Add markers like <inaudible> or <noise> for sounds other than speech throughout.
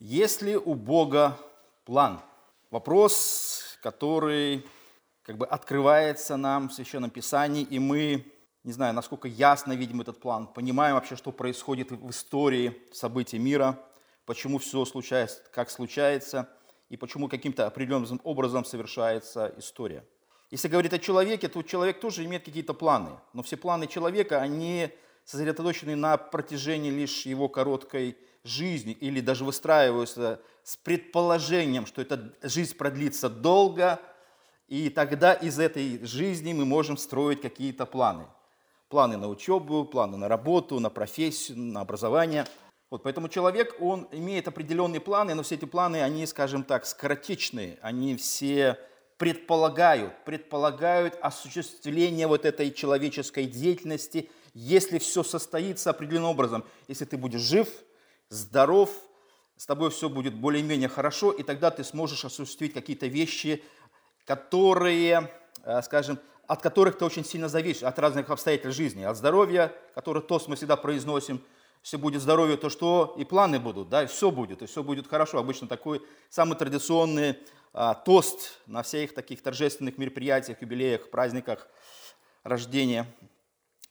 Есть ли у Бога план? Вопрос, который как бы открывается нам в Священном Писании, и мы, не знаю, насколько ясно видим этот план, понимаем вообще, что происходит в истории событий мира, почему все случается, как случается, и почему каким-то определенным образом совершается история. Если говорить о человеке, то человек тоже имеет какие-то планы, но все планы человека, они сосредоточены на протяжении лишь его короткой жизни или даже выстраиваются с предположением, что эта жизнь продлится долго, и тогда из этой жизни мы можем строить какие-то планы. Планы на учебу, планы на работу, на профессию, на образование. Вот поэтому человек, он имеет определенные планы, но все эти планы, они, скажем так, скоротечные, они все предполагают, предполагают осуществление вот этой человеческой деятельности, если все состоится определенным образом. Если ты будешь жив – здоров, с тобой все будет более-менее хорошо, и тогда ты сможешь осуществить какие-то вещи, которые, э, скажем, от которых ты очень сильно зависишь, от разных обстоятельств жизни, от здоровья, которое тост мы всегда произносим, если будет здоровье, то что и планы будут, да, и все будет, и все будет хорошо. Обычно такой самый традиционный а, тост на всех таких торжественных мероприятиях, юбилеях, праздниках рождения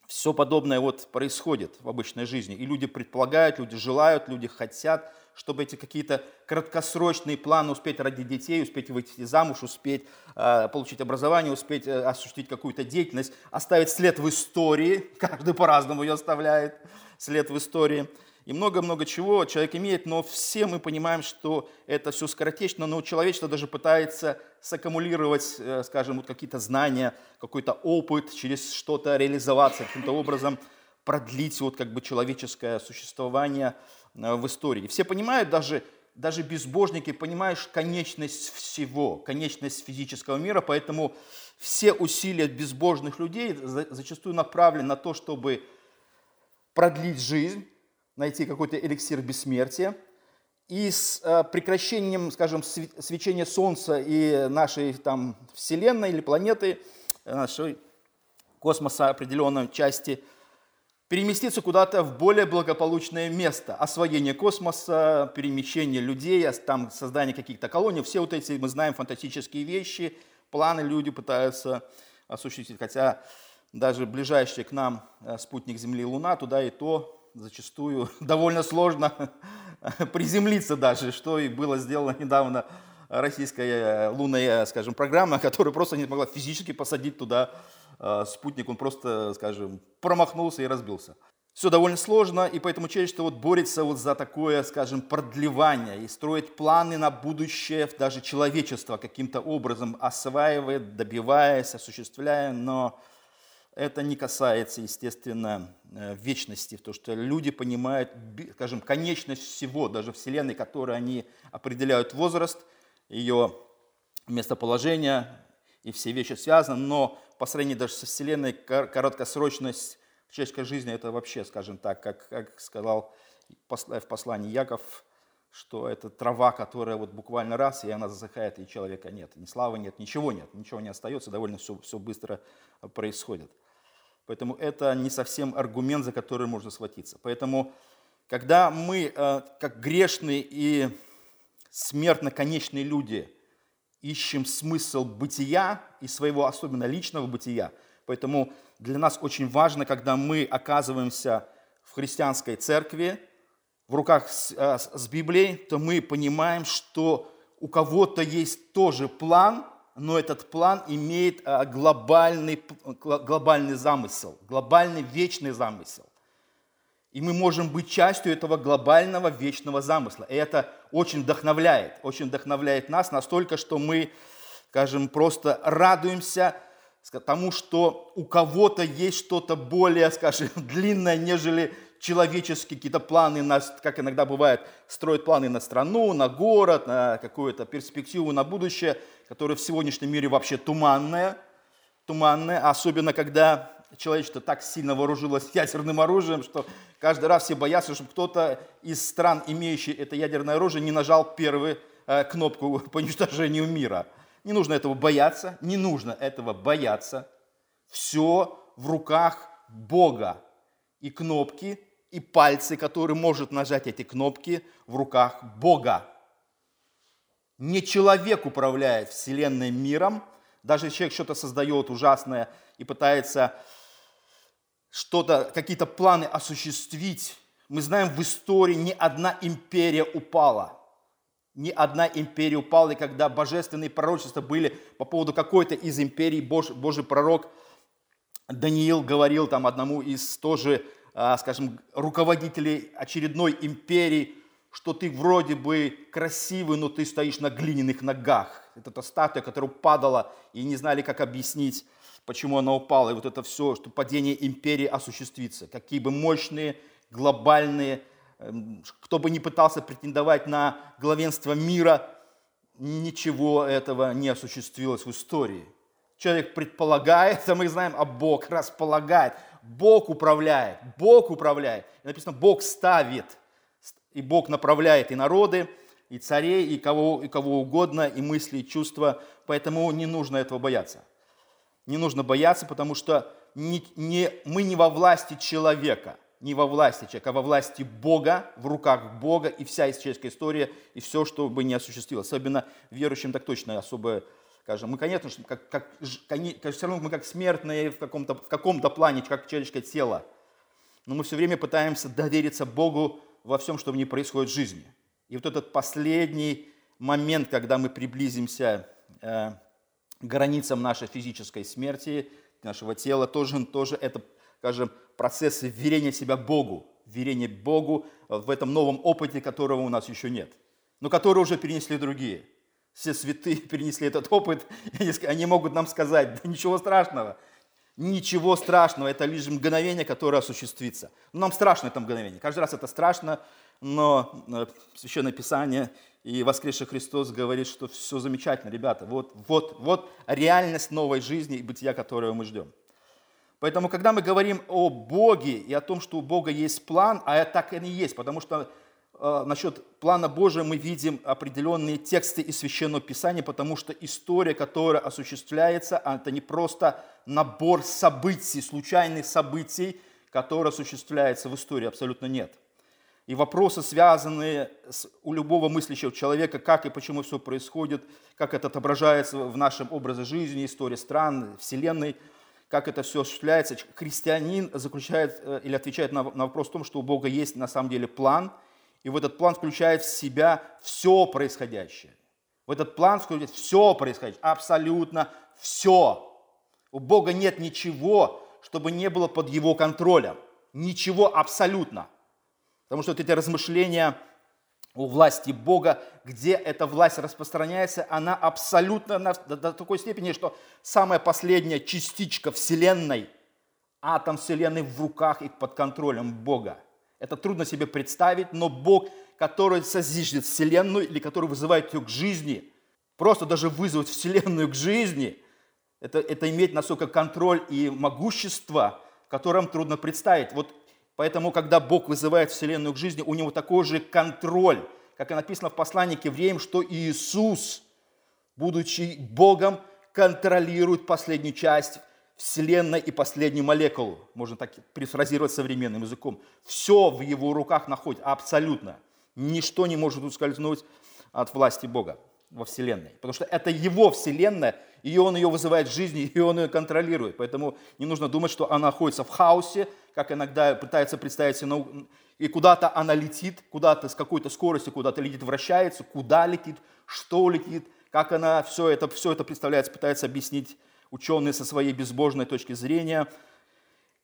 все подобное вот происходит в обычной жизни. И люди предполагают, люди желают, люди хотят, чтобы эти какие-то краткосрочные планы успеть родить детей, успеть выйти замуж, успеть э, получить образование, успеть э, осуществить какую-то деятельность, оставить след в истории, <laughs> каждый по-разному ее оставляет, след в истории – и много-много чего человек имеет, но все мы понимаем, что это все скоротечно, но человечество даже пытается саккумулировать, э, скажем, вот какие-то знания, какой-то опыт, через что-то реализоваться, каким-то образом продлить вот как бы человеческое существование э, в истории. Все понимают, даже, даже безбожники понимаешь конечность всего, конечность физического мира, поэтому все усилия безбожных людей зачастую направлены на то, чтобы продлить жизнь, найти какой-то эликсир бессмертия. И с э, прекращением, скажем, свечения Солнца и нашей там, Вселенной или планеты, э, нашей космоса определенной части, переместиться куда-то в более благополучное место. Освоение космоса, перемещение людей, там создание каких-то колоний. Все вот эти, мы знаем, фантастические вещи, планы люди пытаются осуществить. Хотя даже ближайший к нам э, спутник Земли Луна, туда и то зачастую <laughs> довольно сложно <laughs> приземлиться даже, что и было сделано недавно российская лунная, скажем, программа, <laughs> которая просто не смогла физически посадить туда э, спутник, он просто, скажем, промахнулся и разбился. Все довольно сложно, и поэтому человечество вот борется вот за такое, скажем, продлевание и строит планы на будущее, даже человечество каким-то образом осваивает, добиваясь, осуществляя, но это не касается, естественно, э, вечности, то что люди понимают, скажем, конечность всего, даже Вселенной, которой они определяют возраст, ее местоположение, и все вещи связаны, но по сравнению даже со Вселенной короткосрочность человеческой жизни это вообще, скажем так, как, как сказал в послании Яков, что это трава, которая вот буквально раз, и она засыхает, и человека нет. Ни славы нет, ничего нет, ничего не остается, довольно все, все быстро происходит. Поэтому это не совсем аргумент, за который можно схватиться. Поэтому, когда мы, э, как грешные и смертно-конечные люди, ищем смысл бытия и своего особенно личного бытия, поэтому для нас очень важно, когда мы оказываемся в христианской церкви, в руках с, э, с Библией, то мы понимаем, что у кого-то есть тоже план – но этот план имеет а, глобальный, глобальный замысел, глобальный вечный замысел. И мы можем быть частью этого глобального вечного замысла. И это очень вдохновляет, очень вдохновляет нас настолько, что мы, скажем, просто радуемся тому, что у кого-то есть что-то более, скажем, <laughs> длинное, нежели человеческие какие-то планы, на, как иногда бывает, строят планы на страну, на город, на какую-то перспективу на будущее, которое в сегодняшнем мире вообще туманное, туманное, особенно когда человечество так сильно вооружилось ядерным оружием, что каждый раз все боятся, чтобы кто-то из стран, имеющий это ядерное оружие, не нажал первую э, кнопку <laughs> по уничтожению мира. Не нужно этого бояться, не нужно этого бояться. Все в руках Бога. И кнопки и пальцы, который может нажать эти кнопки в руках Бога. Не человек управляет Вселенной миром, даже человек что-то создает ужасное и пытается что-то, какие-то планы осуществить. Мы знаем, в истории ни одна империя упала. Ни одна империя упала, и когда божественные пророчества были по поводу какой-то из империй, Божий, Божий пророк Даниил говорил там одному из тоже, скажем, руководителей очередной империи, что ты вроде бы красивый, но ты стоишь на глиняных ногах. Это та статуя, которая падала, и не знали, как объяснить почему она упала, и вот это все, что падение империи осуществится. Какие бы мощные, глобальные, эм, кто бы ни пытался претендовать на главенство мира, ничего этого не осуществилось в истории. Человек предполагает, <laughs> а мы знаем, а Бог располагает. Бог управляет, Бог управляет. И написано, Бог ставит, и Бог направляет и народы, и царей, и кого, и кого угодно, и мысли, и чувства. Поэтому не нужно этого бояться не нужно бояться, потому что не, не, мы не во власти человека, не во власти человека, а во власти Бога, в руках Бога, и вся человеческая история, и все, что бы не осуществилось. Особенно верующим так точно особо, скажем, мы, конечно, как, как, как, все равно мы как смертные в каком-то, в каком-то плане, как человеческое тело, но мы все время пытаемся довериться Богу во всем, что в ней происходит в жизни. И вот этот последний момент, когда мы приблизимся э, границам нашей физической смерти, нашего тела, тоже, тоже это, скажем, процесс верения себя Богу, верение Богу в этом новом опыте, которого у нас еще нет, но который уже перенесли другие. Все святые <laughs> перенесли этот опыт, <laughs> они могут нам сказать, да ничего страшного, ничего страшного, это лишь мгновение, которое осуществится. нам страшно это мгновение, каждый раз это страшно, но э, Священное Писание и воскресший Христос говорит, что все замечательно, ребята, вот, вот, вот реальность новой жизни и бытия, которую мы ждем. Поэтому, когда мы говорим о Боге и о том, что у Бога есть план, а так и есть, потому что насчет плана Божия мы видим определенные тексты из Священного Писания, потому что история, которая осуществляется, это не просто набор событий, случайных событий, которые осуществляются в истории, абсолютно нет – и вопросы, связанные с, у любого мыслящего человека, как и почему все происходит, как это отображается в нашем образе жизни, истории стран, Вселенной, как это все осуществляется. Христианин заключает э, или отвечает на, на вопрос о том, что у Бога есть на самом деле план, и в этот план включает в себя все происходящее. В этот план включает все происходящее, абсолютно все. У Бога нет ничего, чтобы не было под Его контролем. Ничего абсолютно – Потому что вот эти размышления о власти Бога, где эта власть распространяется, она абсолютно до, до такой степени, что самая последняя частичка Вселенной, атом Вселенной в руках и под контролем Бога. Это трудно себе представить, но Бог, который созиждет Вселенную или который вызывает ее к жизни, просто даже вызвать Вселенную к жизни, это, это иметь настолько контроль и могущество, которым трудно представить. Вот Поэтому, когда Бог вызывает Вселенную к жизни, у него такой же контроль, как и написано в послании к евреям, что Иисус, будучи Богом, контролирует последнюю часть Вселенной и последнюю молекулу. Можно так перефразировать современным языком. Все в его руках находится, абсолютно. Ничто не может ускользнуть от власти Бога во Вселенной. Потому что это его Вселенная, и он ее вызывает в жизни, и он ее контролирует. Поэтому не нужно думать, что она находится в хаосе, как иногда пытается представить себе, и куда-то она летит, куда-то с какой-то скоростью куда-то летит, вращается, куда летит, что летит, как она все это, все это представляется, пытается объяснить ученые со своей безбожной точки зрения.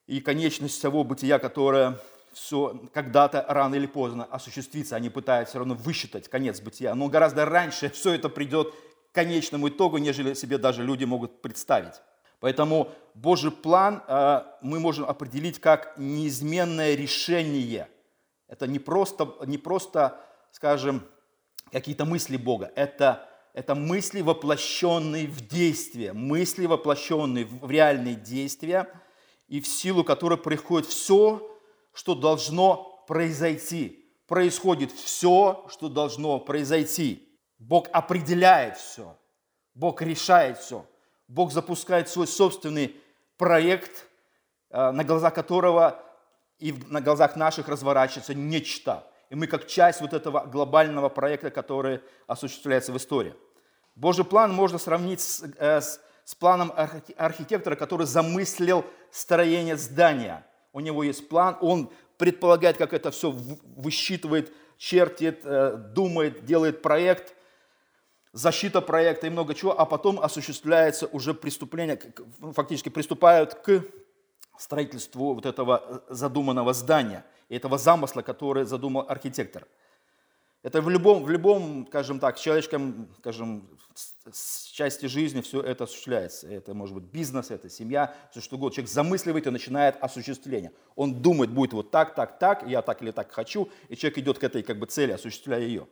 И конечность всего бытия, которое все когда-то рано или поздно осуществится. Они пытаются все равно высчитать конец бытия. Но гораздо раньше все это придет к конечному итогу, нежели себе даже люди могут представить. Поэтому Божий план э, мы можем определить как неизменное решение. Это не просто, не просто скажем, какие-то мысли Бога. Это, это мысли, воплощенные в действие, мысли, воплощенные в реальные действия, и в силу которой приходит все, что должно произойти. Происходит все, что должно произойти. Бог определяет все. Бог решает все. Бог запускает свой собственный проект, э, на глаза которого и на глазах наших разворачивается нечто. И мы как часть вот этого глобального проекта, который осуществляется в истории. Божий план можно сравнить с, э, с, с планом архитектора, который замыслил строение здания. У него есть план, он предполагает, как это все высчитывает, чертит, э, думает, делает проект, защита проекта и много чего, а потом осуществляется уже преступление, фактически приступают к строительству вот этого э, задуманного здания, этого замысла, который задумал архитектор. Это в любом, в любом, скажем так, человеческом, скажем, части жизни все это осуществляется. Это может быть бизнес, это семья, все что угодно. Человек замысливает и начинает осуществление. Он думает, будет вот так, так, так, я так или так хочу, и человек идет к этой как бы цели, осуществляя ее.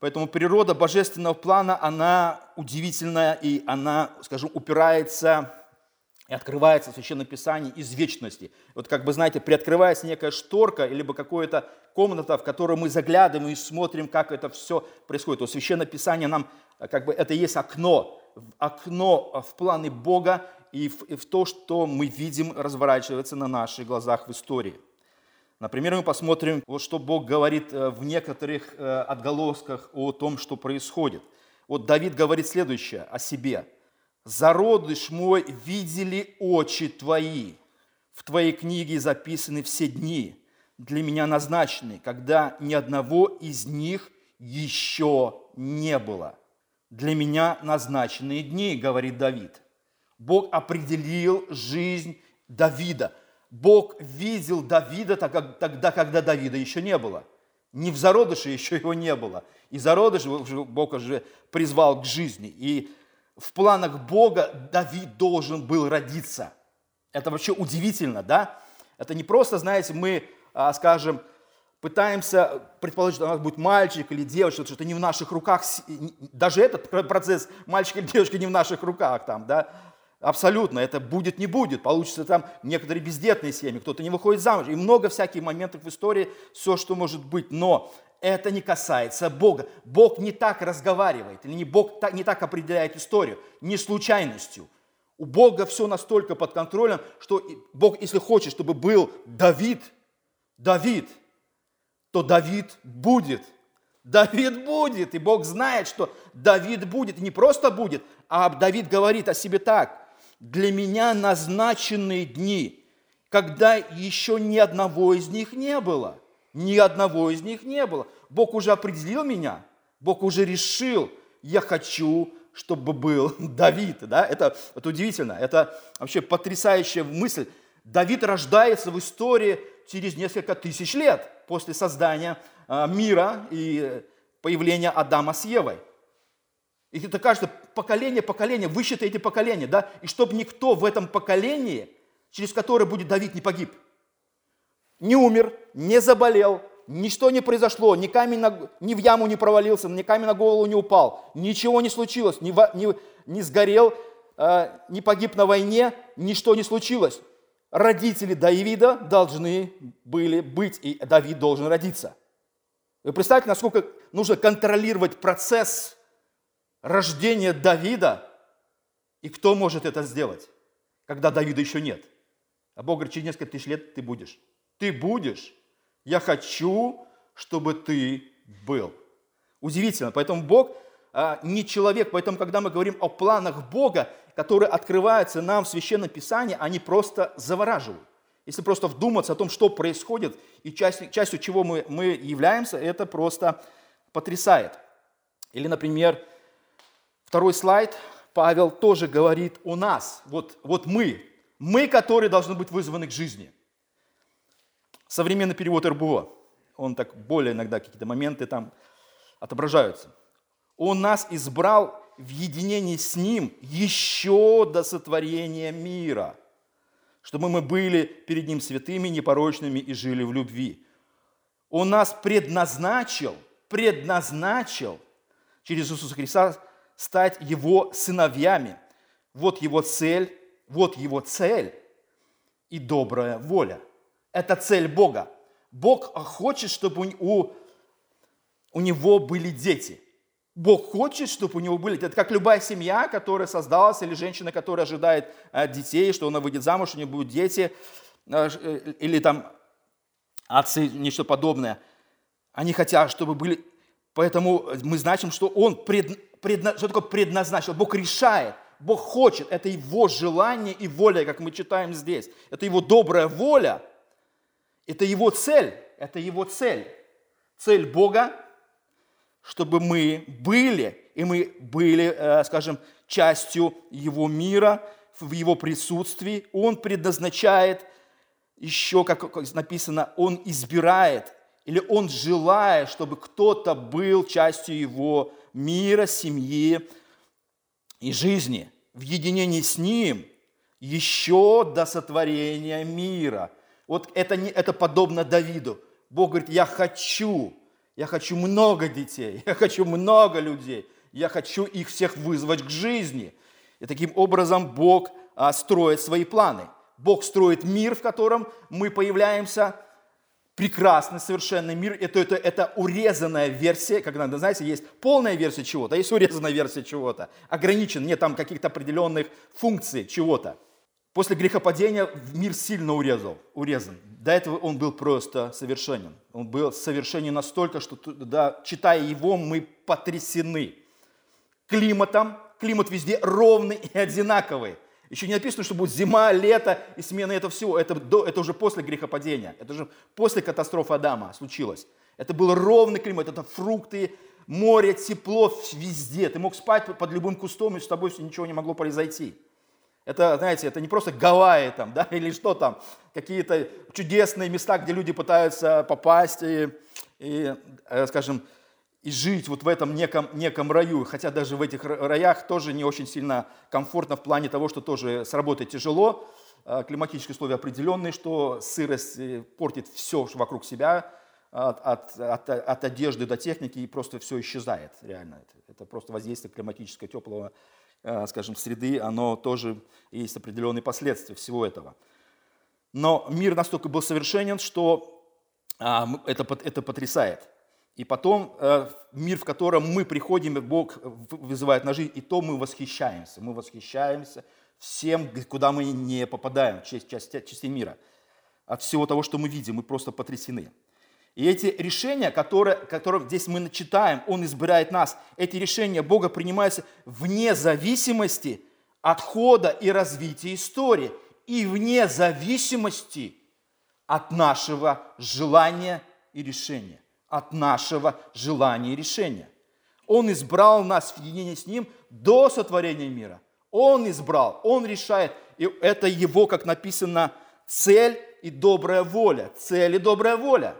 Поэтому природа божественного плана, она удивительная, и она, скажем, упирается и открывается в Священном Писании из вечности. Вот как бы, знаете, приоткрывается некая шторка, либо какая-то комната, в которую мы заглядываем и смотрим, как это все происходит. То Священное Писание нам, как бы, это есть окно, окно в планы Бога и в, и в то, что мы видим разворачивается на наших глазах в истории. Например, мы посмотрим, вот что Бог говорит э, в некоторых э, отголосках о том, что происходит. Вот Давид говорит следующее о себе – зародыш мой видели очи твои. В твоей книге записаны все дни, для меня назначены, когда ни одного из них еще не было. Для меня назначенные дни, говорит Давид. Бог определил жизнь Давида. Бог видел Давида тогда, когда Давида еще не было. Не в зародыше еще его не было. И зародыш Бог уже призвал к жизни. И в планах Бога Давид должен был родиться. Это вообще удивительно, да? Это не просто, знаете, мы, а, скажем, пытаемся предположить, что у нас будет мальчик или девочка, что это не в наших руках, даже этот процесс мальчика или девочки не в наших руках там, да, абсолютно, это будет, не будет, получится там некоторые бездетные семьи, кто-то не выходит замуж, и много всяких моментов в истории, все, что может быть, но это не касается Бога. Бог не так разговаривает, или не Бог не так определяет историю, не случайностью. У Бога все настолько под контролем, что Бог, если хочет, чтобы был Давид, Давид, то Давид будет. Давид будет, и Бог знает, что Давид будет, и не просто будет, а Давид говорит о себе так. Для меня назначенные дни, когда еще ни одного из них не было. Ни одного из них не было. Бог уже определил меня, Бог уже решил, я хочу, чтобы был <laughs> Давид. Да? Это, это удивительно, это вообще потрясающая мысль. Давид рождается в истории через несколько тысяч лет после создания а, мира и появления Адама с Евой. И это кажется, поколение, поколение, вы считаете поколение, да? И чтобы никто в этом поколении, через которое будет Давид, не погиб – не умер, не заболел, ничто не произошло, ни, камень на, ни в яму не провалился, ни камень на голову не упал, ничего не случилось, не, не, не сгорел, э, не погиб на войне, ничто не случилось. Родители Давида должны были быть, и Давид должен родиться. Вы представьте, насколько нужно контролировать процесс рождения Давида, и кто может это сделать, когда Давида еще нет. А Бог говорит, через несколько тысяч лет ты будешь ты будешь. Я хочу, чтобы ты был. Удивительно. Поэтому Бог а, не человек. Поэтому, когда мы говорим о планах Бога, которые открываются нам в Священном Писании, они просто завораживают. Если просто вдуматься о том, что происходит и частью, частью чего мы, мы являемся, это просто потрясает. Или, например, второй слайд, Павел тоже говорит о нас. Вот, вот мы, мы, которые должны быть вызваны к жизни – Современный перевод РБО, он так более иногда какие-то моменты там отображаются. Он нас избрал в единении с Ним еще до сотворения мира, чтобы мы были перед Ним святыми, непорочными и жили в любви. Он нас предназначил, предназначил через Иисуса Христа стать Его сыновьями. Вот Его цель, вот Его цель и добрая воля – это цель Бога. Бог хочет, чтобы у, у него были дети. Бог хочет, чтобы у него были. Это как любая семья, которая создалась, или женщина, которая ожидает э, детей, что она выйдет замуж, у нее будут дети. э, э, или там отцы, нечто подобное. Они хотят, чтобы были... Поэтому мы значим, что Он пред, предна... что такое предназначил. Бог решает, Бог хочет. Это Его желание и воля, как мы читаем здесь. Это Его добрая воля. Это Его цель. Это Его цель. Цель Бога, чтобы мы были, и мы были, э, скажем, частью Его мира, в Его присутствии. Он предназначает еще, как написано, Он избирает, или Он желает, чтобы кто-то был частью Его мира, семьи и жизни, в единении с Ним еще до сотворения мира. Вот это, не, это подобно Давиду. Бог говорит, я хочу, я хочу много детей, <laughs> я хочу много людей, я хочу их всех вызвать к жизни. И таким образом Бог а, строит свои планы. Бог строит мир, в котором мы появляемся, прекрасный, совершенный мир. Это, это, это урезанная версия, когда, знаете, есть полная версия чего-то, а есть урезанная версия чего-то. Ограничен, нет там каких-то определенных функций чего-то. После грехопадения мир сильно урезал, урезан. До этого он был просто совершенен. Он был совершенен настолько, что, да, читая его, мы потрясены. Климатом, климат везде ровный и одинаковый. Еще не написано, что будет зима, лето и смена этого всего. Это, до, это уже после грехопадения. Это уже после катастрофы Адама случилось. Это был ровный климат, это фрукты, море, тепло везде. Ты мог спать под любым кустом, и с тобой ничего не могло произойти. Это, знаете, это не просто Гавайи там, да, <laughs> или что там, какие-то чудесные места, где люди пытаются попасть и, и э, скажем, и жить вот в этом неком, неком раю. Хотя даже в этих раях тоже не очень сильно комфортно в плане того, что тоже с работой тяжело, а, климатические условия определенные, что сырость э, портит все вокруг себя, от, от, от, одежды до техники, и просто все исчезает реально. Это, это просто воздействие климатического теплого, э, скажем, среды, оно тоже есть определенные последствия всего этого. Но мир настолько был совершенен, что а, это, это потрясает. И потом э, мир, в котором мы приходим, Бог вызывает на жизнь, и то мы восхищаемся. Мы восхищаемся всем, куда мы не попадаем, часть, часть, частей мира. От всего того, что мы видим, мы просто потрясены. И эти решения, которые, которые здесь мы читаем, Он избирает нас, эти решения Бога принимаются вне зависимости от хода и развития истории и вне зависимости от нашего желания и решения от нашего желания и решения. Он избрал нас в единении с Ним до сотворения мира. Он избрал, Он решает. И это Его, как написано, цель и добрая воля. Цель и добрая воля.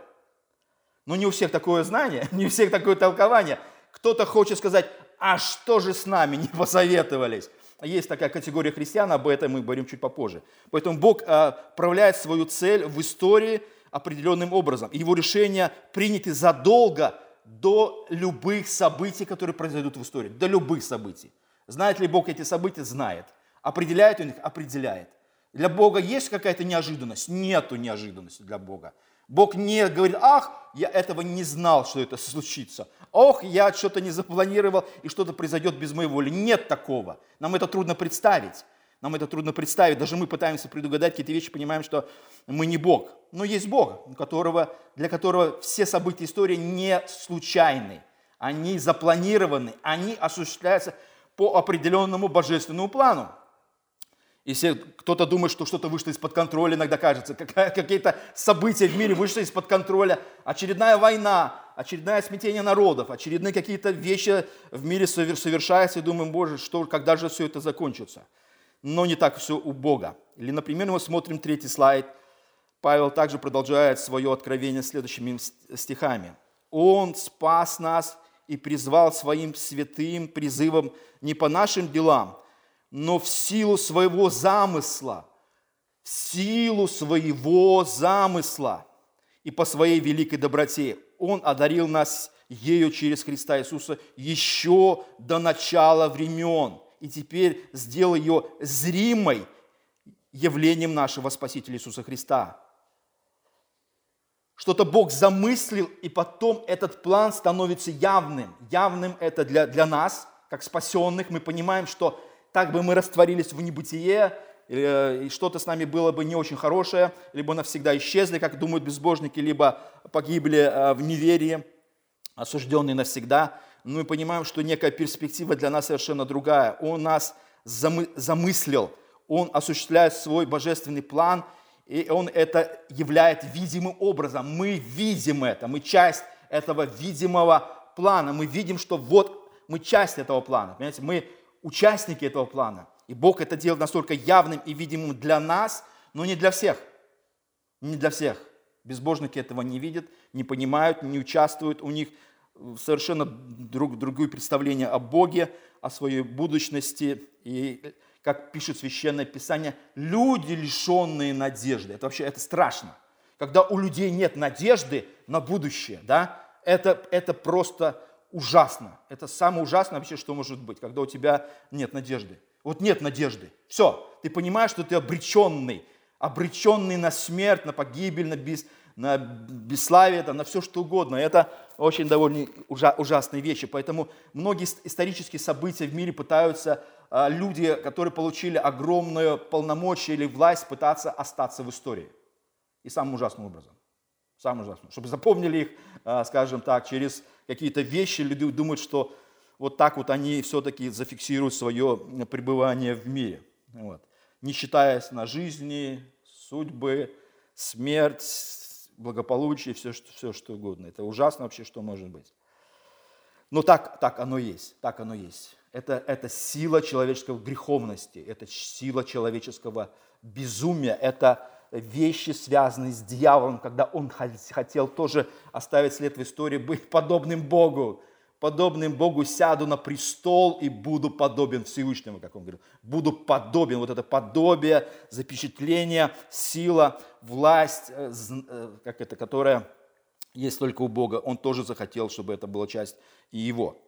Но не у всех такое знание, <laughs> не у всех такое толкование. Кто-то хочет сказать, а что же с нами, не посоветовались? Есть такая категория христиан, об этом мы говорим чуть попозже. Поэтому Бог отправляет свою цель в истории – определенным образом. Его решения приняты задолго до любых событий, которые произойдут в истории. До любых событий. Знает ли Бог эти события? Знает. Определяет он их? Определяет. Для Бога есть какая-то неожиданность? Нету неожиданности для Бога. Бог не говорит, ах, я этого не знал, что это случится. Ох, я что-то не запланировал, и что-то произойдет без моей воли. Нет такого. Нам это трудно представить. Нам это трудно представить. Даже мы пытаемся предугадать какие-то вещи, понимаем, что мы не Бог. Но есть Бог, которого, для которого все события истории не случайны. Они запланированы, они осуществляются по определенному божественному плану. Если кто-то думает, что что-то вышло из-под контроля, иногда кажется, какие-то события в мире вышли из-под контроля, очередная война, очередное смятение народов, очередные какие-то вещи в мире совершаются, и думаем, Боже, что, когда же все это закончится? но не так все у Бога. Или, например, мы смотрим третий слайд. Павел также продолжает свое откровение следующими стихами. «Он спас нас и призвал своим святым призывом не по нашим делам, но в силу своего замысла, в силу своего замысла и по своей великой доброте. Он одарил нас ею через Христа Иисуса еще до начала времен и теперь сделал ее зримой явлением нашего Спасителя Иисуса Христа. Что-то Бог замыслил, и потом этот план становится явным. Явным это для, для нас, как спасенных. Мы понимаем, что так бы мы растворились в небытие, или что-то с нами было бы не очень хорошее, либо навсегда исчезли, как думают безбожники, либо погибли в неверии, осужденные навсегда. Но мы понимаем, что некая перспектива для нас совершенно другая. Он нас замыслил, Он осуществляет свой божественный план, и Он это являет видимым образом. Мы видим это, мы часть этого видимого плана. Мы видим, что вот мы часть этого плана. Понимаете, мы участники этого плана. И Бог это делает настолько явным и видимым для нас, но не для всех. Не для всех. Безбожники этого не видят, не понимают, не участвуют. У них совершенно друг, другое представление о Боге, о своей будущности. И, как пишет Священное Писание, люди, лишенные надежды. Это вообще это страшно. Когда у людей нет надежды на будущее, да, это, это просто ужасно. Это самое ужасное вообще, что может быть, когда у тебя нет надежды. Вот нет надежды. Все, ты понимаешь, что ты обреченный, обреченный на смерть, на погибель, на, без, на бесславие, на все что угодно. Это очень довольно ужа, ужасные вещи. Поэтому многие исторические события в мире пытаются а, люди, которые получили огромную полномочия или власть, пытаться остаться в истории. И самым ужасным образом. Самым ужасным. Чтобы запомнили их, а, скажем так, через какие-то вещи. Люди думают, что вот так вот они все-таки зафиксируют свое пребывание в мире. Вот. Не считаясь на жизни, судьбы, смерть, благополучие, все, что, все что угодно. Это ужасно вообще, что может быть. Но так, так оно есть, так оно есть. Это, это сила человеческой греховности, это сила человеческого безумия, это вещи, связанные с дьяволом, когда он хотел тоже оставить след в истории, быть подобным Богу. Подобным Богу сяду на престол и буду подобен Всевышнему, как он говорил. Буду подобен, вот это подобие, запечатление, сила, власть, э, э, как это, которая есть только у Бога. Он тоже захотел, чтобы это была часть и его.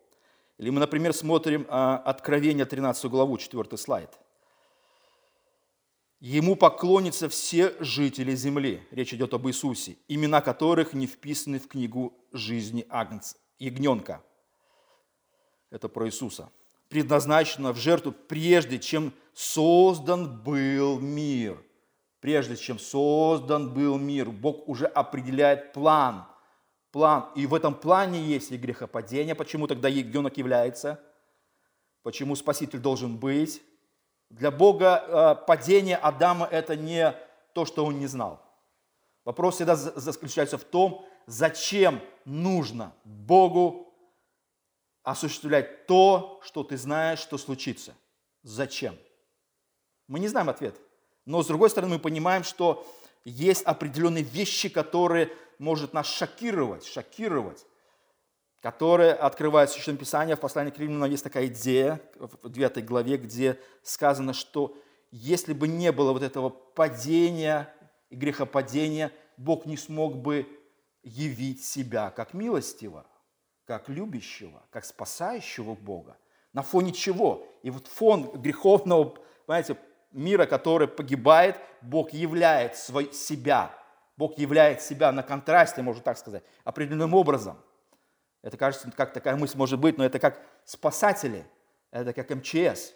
Или мы, например, смотрим а, Откровение 13 главу, 4 слайд – Ему поклонятся все жители земли. Речь идет об Иисусе, имена которых не вписаны в книгу жизни Агнца, ягненка. Это про Иисуса. Предназначено в жертву прежде, чем создан был мир. Прежде чем создан был мир, Бог уже определяет план. План. И в этом плане есть и грехопадение. Почему тогда ягненок является? Почему Спаситель должен быть? Для Бога э, падение Адама – это не то, что он не знал. Вопрос всегда заключается в том, зачем нужно Богу осуществлять то, что ты знаешь, что случится. Зачем? Мы не знаем ответ. Но с другой стороны, мы понимаем, что есть определенные вещи, которые может нас шокировать, шокировать которое открывает Священное Писание. В послании к Римлянам есть такая идея в 9 главе, где сказано, что если бы не было вот этого падения и грехопадения, Бог не смог бы явить себя как милостивого, как любящего, как спасающего Бога. На фоне чего? И вот фон греховного, понимаете, мира, который погибает, Бог являет свой, себя. Бог являет себя на контрасте, можно так сказать, определенным образом – это кажется, как такая мысль может быть, но это как спасатели, это как МЧС.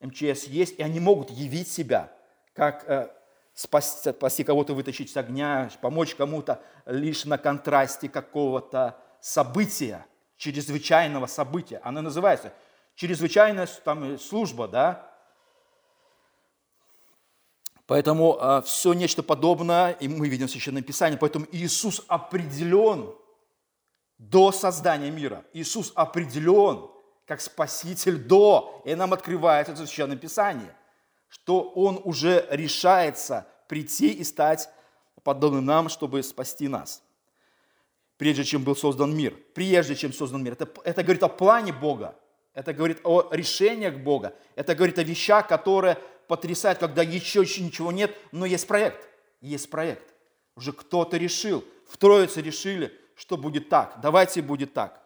МЧС есть, и они могут явить себя, как э, спасти, спасти кого-то, вытащить с огня, помочь кому-то лишь на контрасте какого-то события, чрезвычайного события. Она называется чрезвычайная там, служба, да? Поэтому э, все нечто подобное, и мы видим в Священном Писании, поэтому Иисус определен до создания мира. Иисус определен как Спаситель до, и нам открывается в Священном Писании, что Он уже решается прийти и стать подобным нам, чтобы спасти нас. Прежде чем был создан мир, прежде чем создан мир. Это, это говорит о плане Бога, это говорит о решениях Бога, это говорит о вещах, которые потрясают, когда еще, еще ничего нет, но есть проект, есть проект. Уже кто-то решил, в Троице решили, что будет так. Давайте будет так.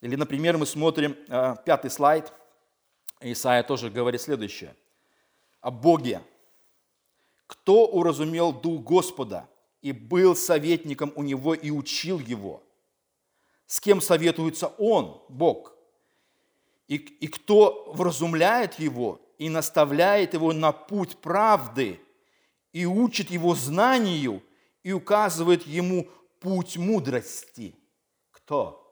Или, например, мы смотрим э, пятый слайд. Исаия тоже говорит следующее. О Боге. Кто уразумел Дух Господа и был советником у Него и учил Его? С кем советуется Он, Бог? И, и кто вразумляет Его, и наставляет его на путь правды, и учит его знанию, и указывает ему путь мудрости. Кто?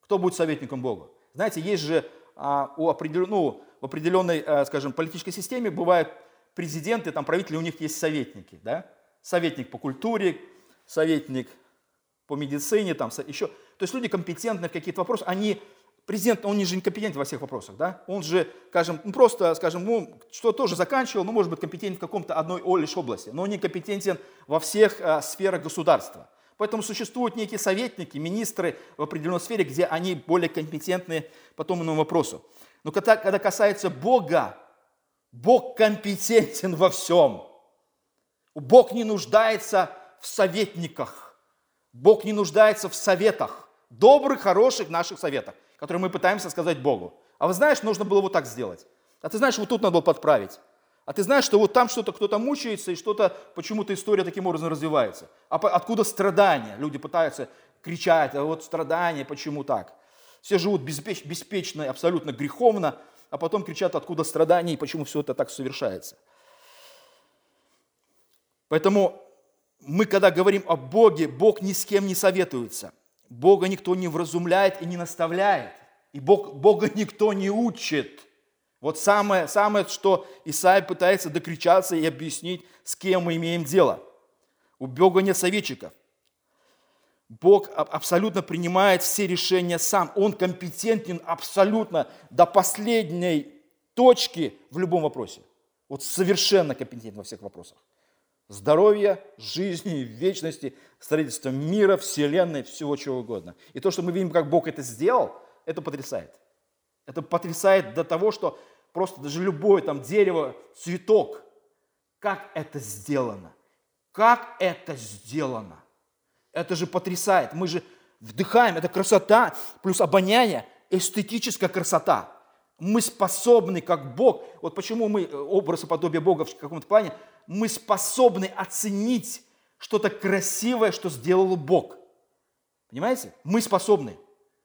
Кто будет советником Бога? Знаете, есть же а, у определен, ну, в определенной, а, скажем, политической системе бывают президенты, там правители, у них есть советники, да? Советник по культуре, советник по медицине, там еще. То есть люди компетентны в какие-то вопросы, они президент, он не же некомпетентен во всех вопросах, да? Он же, скажем, ну, просто, скажем, ну, что тоже заканчивал, ну, может быть, компетентен в каком-то одной лишь области, но он не компетентен во всех а, сферах государства. Поэтому существуют некие советники, министры в определенной сфере, где они более компетентны по тому иному вопросу. Но когда, когда касается Бога, Бог компетентен во всем. Бог не нуждается в советниках. Бог не нуждается в советах, добрых, хороших наших советах которые мы пытаемся сказать Богу. А вы знаешь, нужно было вот так сделать. А ты знаешь, вот тут надо было подправить. А ты знаешь, что вот там что-то кто-то мучается, и что-то, почему-то история таким образом развивается. А откуда страдания? Люди пытаются кричать, а вот страдания, почему так? Все живут беспеч, беспечно, абсолютно греховно, а потом кричат, откуда страдания и почему все это так совершается. Поэтому мы, когда говорим о Боге, Бог ни с кем не советуется – Бога никто не вразумляет и не наставляет. И Бог, Бога никто не учит. Вот самое, самое, что Исаия пытается докричаться и объяснить, с кем мы имеем дело. У Бога нет советчиков. Бог абсолютно принимает все решения сам. Он компетентен абсолютно до последней точки в любом вопросе. Вот совершенно компетентен во всех вопросах здоровья, жизни, вечности, строительства мира, вселенной, всего чего угодно. И то, что мы видим, как Бог это сделал, это потрясает. Это потрясает до того, что просто даже любое там дерево, цветок, как это сделано, как это сделано. Это же потрясает. Мы же вдыхаем, это красота, плюс обоняние, эстетическая красота. Мы способны, как Бог, вот почему мы э, образ и подобие Бога в каком-то плане, мы способны оценить что-то красивое, что сделал Бог. Понимаете? Мы способны.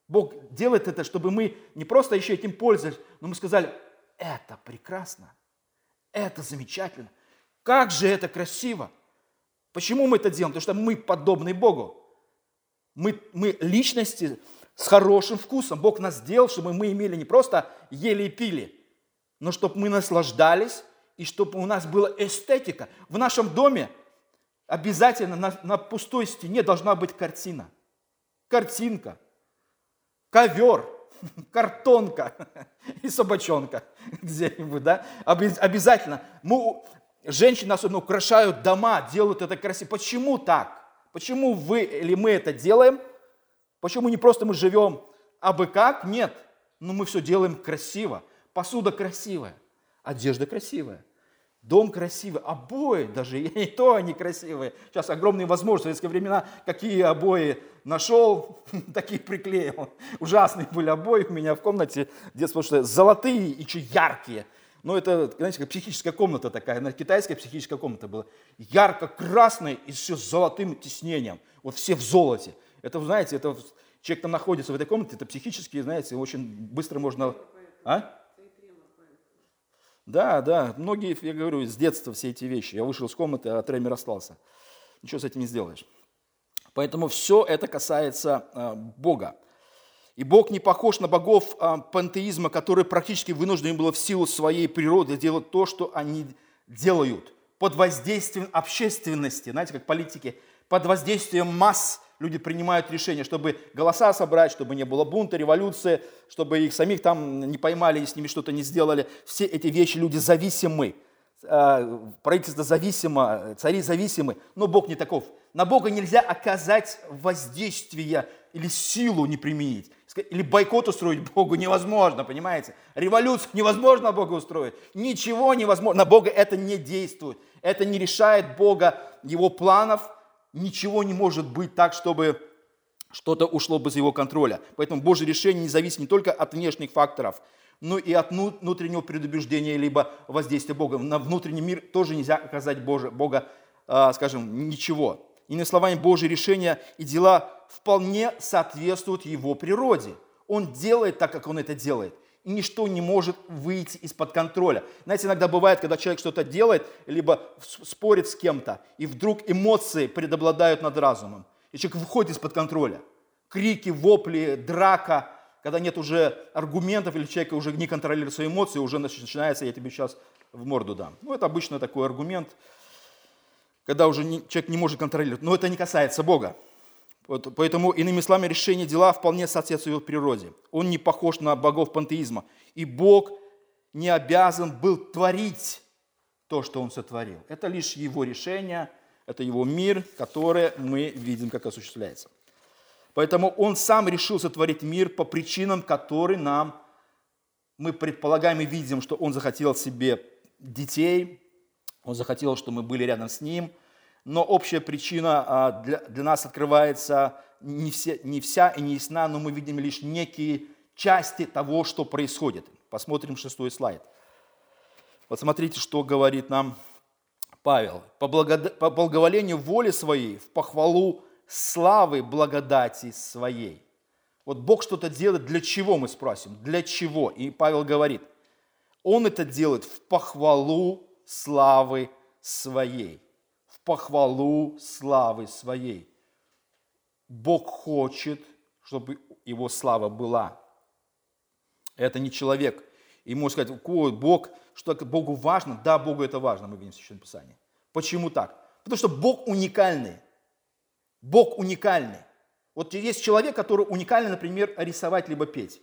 Бог делает это, чтобы мы не просто еще этим пользовались, но мы сказали, это прекрасно, это замечательно, как же это красиво. Почему мы это делаем? Потому что мы подобны Богу. Мы, мы личности с хорошим вкусом. Бог нас сделал, чтобы мы имели не просто ели и пили, но чтобы мы наслаждались и чтобы у нас была эстетика. В нашем доме обязательно на, на пустой стене должна быть картина. Картинка, ковер, <laughs> картонка <laughs> и собачонка <laughs> где-нибудь, да? Обязательно. Мы, женщины особенно украшают дома, делают это красиво. Почему так? Почему вы или мы это делаем? Почему не просто мы живем абы как? Нет. Но мы все делаем красиво. Посуда красивая, одежда красивая. Дом красивый, обои даже, <laughs> и то они красивые. Сейчас огромные возможности. В советские времена какие обои нашел, <laughs> такие приклеил. <laughs> Ужасные были обои у меня в комнате. Детство, что золотые и еще яркие. Но это, знаете, как психическая комната такая, китайская психическая комната была. Ярко-красная и все с золотым тиснением. Вот все в золоте. Это, знаете, это человек там находится в этой комнате, это психически, знаете, очень быстро можно... А? Да, да, многие, я говорю, с детства все эти вещи. Я вышел из комнаты, а тремер остался. Ничего с этим не сделаешь. Поэтому все это касается э, Бога. И Бог не похож на богов э, пантеизма, которые практически вынуждены были в силу своей природы делать то, что они делают. Под воздействием общественности, знаете, как политики, под воздействием масс люди принимают решения, чтобы голоса собрать, чтобы не было бунта, революции, чтобы их самих там не поймали и с ними что-то не сделали. Все эти вещи люди зависимы. А, правительство зависимо, цари зависимы, но Бог не таков. На Бога нельзя оказать воздействие или силу не применить. Или бойкот устроить Богу невозможно, понимаете? Революцию невозможно Бога устроить. Ничего невозможно. На Бога это не действует. Это не решает Бога, его планов, ничего не может быть так, чтобы что-то ушло без его контроля. Поэтому Божье решение не зависит не только от внешних факторов, но и от внутреннего предубеждения либо воздействия Бога. На внутренний мир тоже нельзя оказать Бога, Бога скажем, ничего. Иными словами, Божье решение и дела вполне соответствуют его природе. Он делает так, как он это делает. Ничто не может выйти из-под контроля. Знаете, иногда бывает, когда человек что-то делает, либо спорит с кем-то, и вдруг эмоции предобладают над разумом. И человек выходит из-под контроля. Крики, вопли, драка, когда нет уже аргументов, или человек уже не контролирует свои эмоции, уже начинается, я тебе сейчас в морду дам. Ну, это обычно такой аргумент, когда уже человек не может контролировать. Но это не касается Бога. Вот, поэтому, иными словами, решение дела вполне соответствует его природе. Он не похож на богов пантеизма. И Бог не обязан был творить то, что Он сотворил. Это лишь Его решение, это Его мир, который мы видим, как осуществляется. Поэтому Он сам решил сотворить мир по причинам, которые нам, мы предполагаем и видим, что Он захотел себе детей, Он захотел, чтобы мы были рядом с Ним – но общая причина а, для, для нас открывается не, все, не вся и не ясна, но мы видим лишь некие части того, что происходит. Посмотрим шестой слайд. Вот смотрите, что говорит нам Павел. По, благод... по благоволению воли своей, в похвалу славы благодати своей. Вот Бог что-то делает, для чего мы спросим? Для чего? И Павел говорит, Он это делает в похвалу славы своей похвалу славы своей. Бог хочет, чтобы его слава была. Это не человек. И можно сказать, Бог, что Богу важно? Да, Богу это важно, мы видим в Священном Писании. Почему так? Потому что Бог уникальный. Бог уникальный. Вот есть человек, который уникально, например, рисовать либо петь.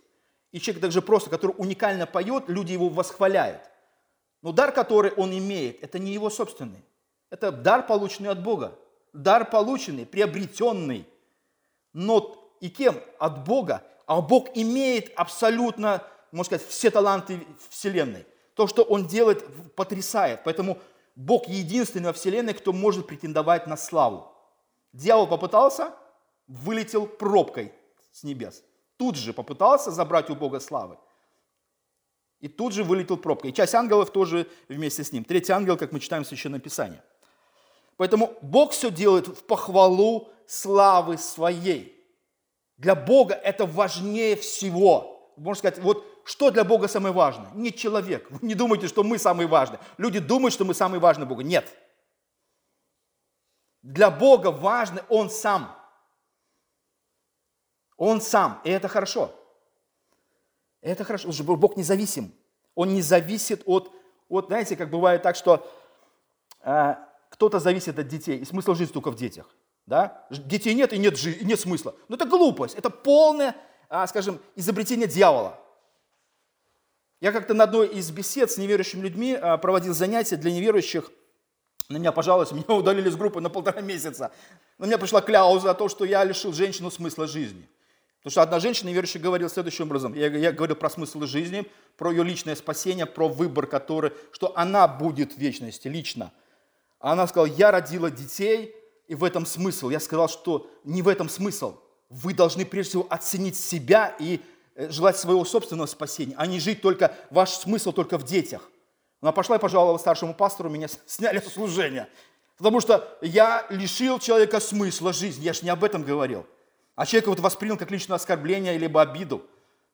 И человек также просто, который уникально поет, люди его восхваляют. Но дар, который он имеет, это не его собственный. Это дар, полученный от Бога. Дар, полученный, приобретенный. Но и кем? От Бога. А Бог имеет абсолютно, можно сказать, все таланты Вселенной. То, что Он делает, потрясает. Поэтому Бог единственный во Вселенной, кто может претендовать на славу. Дьявол попытался, вылетел пробкой с небес. Тут же попытался забрать у Бога славы. И тут же вылетел пробкой. И часть ангелов тоже вместе с ним. Третий ангел, как мы читаем в Священном Писании – Поэтому Бог все делает в похвалу славы своей. Для Бога это важнее всего. Можно сказать, вот что для Бога самое важное? Не человек. Вы не думайте, что мы самые важные. Люди думают, что мы самые важные Бога. Нет. Для Бога важный Он сам. Он сам. И это хорошо. Это хорошо. Бог независим. Он не зависит от, от знаете, как бывает так, что а, кто-то зависит от детей, и смысл жизни только в детях. Да? Детей нет, и нет, и нет смысла. Но это глупость, это полное, а, скажем, изобретение дьявола. Я как-то на одной из бесед с неверующими людьми а, проводил занятия для неверующих. На меня пожаловались, <laughs> меня удалили с группы на полтора месяца. На меня пришла кляуза о том, что я лишил женщину смысла жизни. Потому что одна женщина неверующая говорила следующим образом. Я, я говорил про смысл жизни, про ее личное спасение, про выбор, который, что она будет в вечности лично – а она сказала, я родила детей, и в этом смысл. Я сказал, что не в этом смысл. Вы должны прежде всего оценить себя и э, желать своего собственного спасения, а не жить только, ваш смысл только в детях. Она пошла и пожаловала старшему пастору, меня сняли с служения. Потому что я лишил человека смысла жизни. Я же не об этом говорил. А человек вот воспринял как личное оскорбление либо обиду.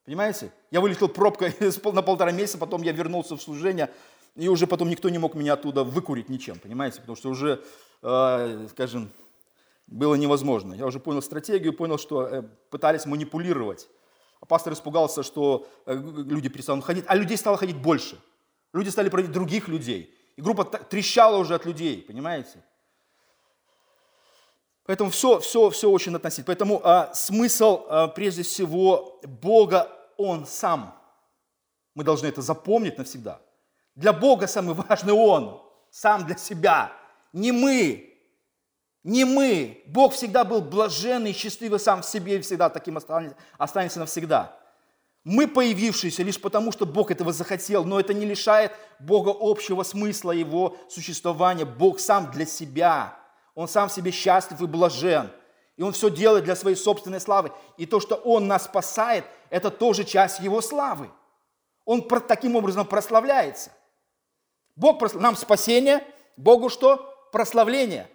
Понимаете? Я вылетел пробкой <laughs> на полтора месяца, потом я вернулся в служение, и уже потом никто не мог меня оттуда выкурить ничем, понимаете? Потому что уже, э, скажем, было невозможно. Я уже понял стратегию, понял, что э, пытались манипулировать. А пастор испугался, что э, люди перестанут ходить, а людей стало ходить больше. Люди стали проводить других людей. И группа трещала уже от людей, понимаете? Поэтому все, все, все очень относительно. Поэтому а, смысл, а, прежде всего, Бога, Он сам. Мы должны это запомнить навсегда. Для Бога самый важный Он, сам для себя, не мы. Не мы. Бог всегда был блаженный, счастливый сам в себе и всегда таким останется навсегда. Мы появившиеся лишь потому, что Бог этого захотел, но это не лишает Бога общего смысла Его существования. Бог сам для себя. Он сам в себе счастлив и блажен. И Он все делает для своей собственной славы. И то, что Он нас спасает, это тоже часть Его славы. Он таким образом прославляется – Бог, нам спасение, Богу что? Прославление.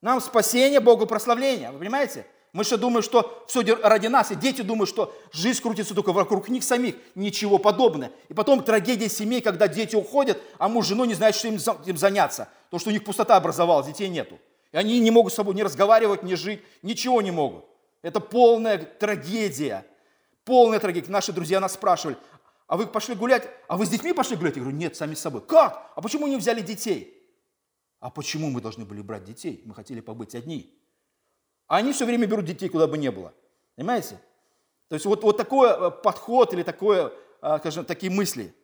Нам спасение, Богу прославление. Вы понимаете? Мы что думаем, что все ради нас, и дети думают, что жизнь крутится только вокруг них самих. Ничего подобного. И потом трагедия семей, когда дети уходят, а муж с женой не знает, что им, им заняться. Потому что у них пустота образовалась, детей нету. И они не могут с собой ни разговаривать, ни жить, ничего не могут. Это полная трагедия. Полная трагедия. Наши друзья нас спрашивали, а вы пошли гулять? А вы с детьми пошли гулять? Я говорю, нет, сами с собой. Как? А почему не взяли детей? А почему мы должны были брать детей? Мы хотели побыть одни. А они все время берут детей, куда бы ни было. Понимаете? То есть вот, вот такой э, подход или такое, э, скажем, такие мысли.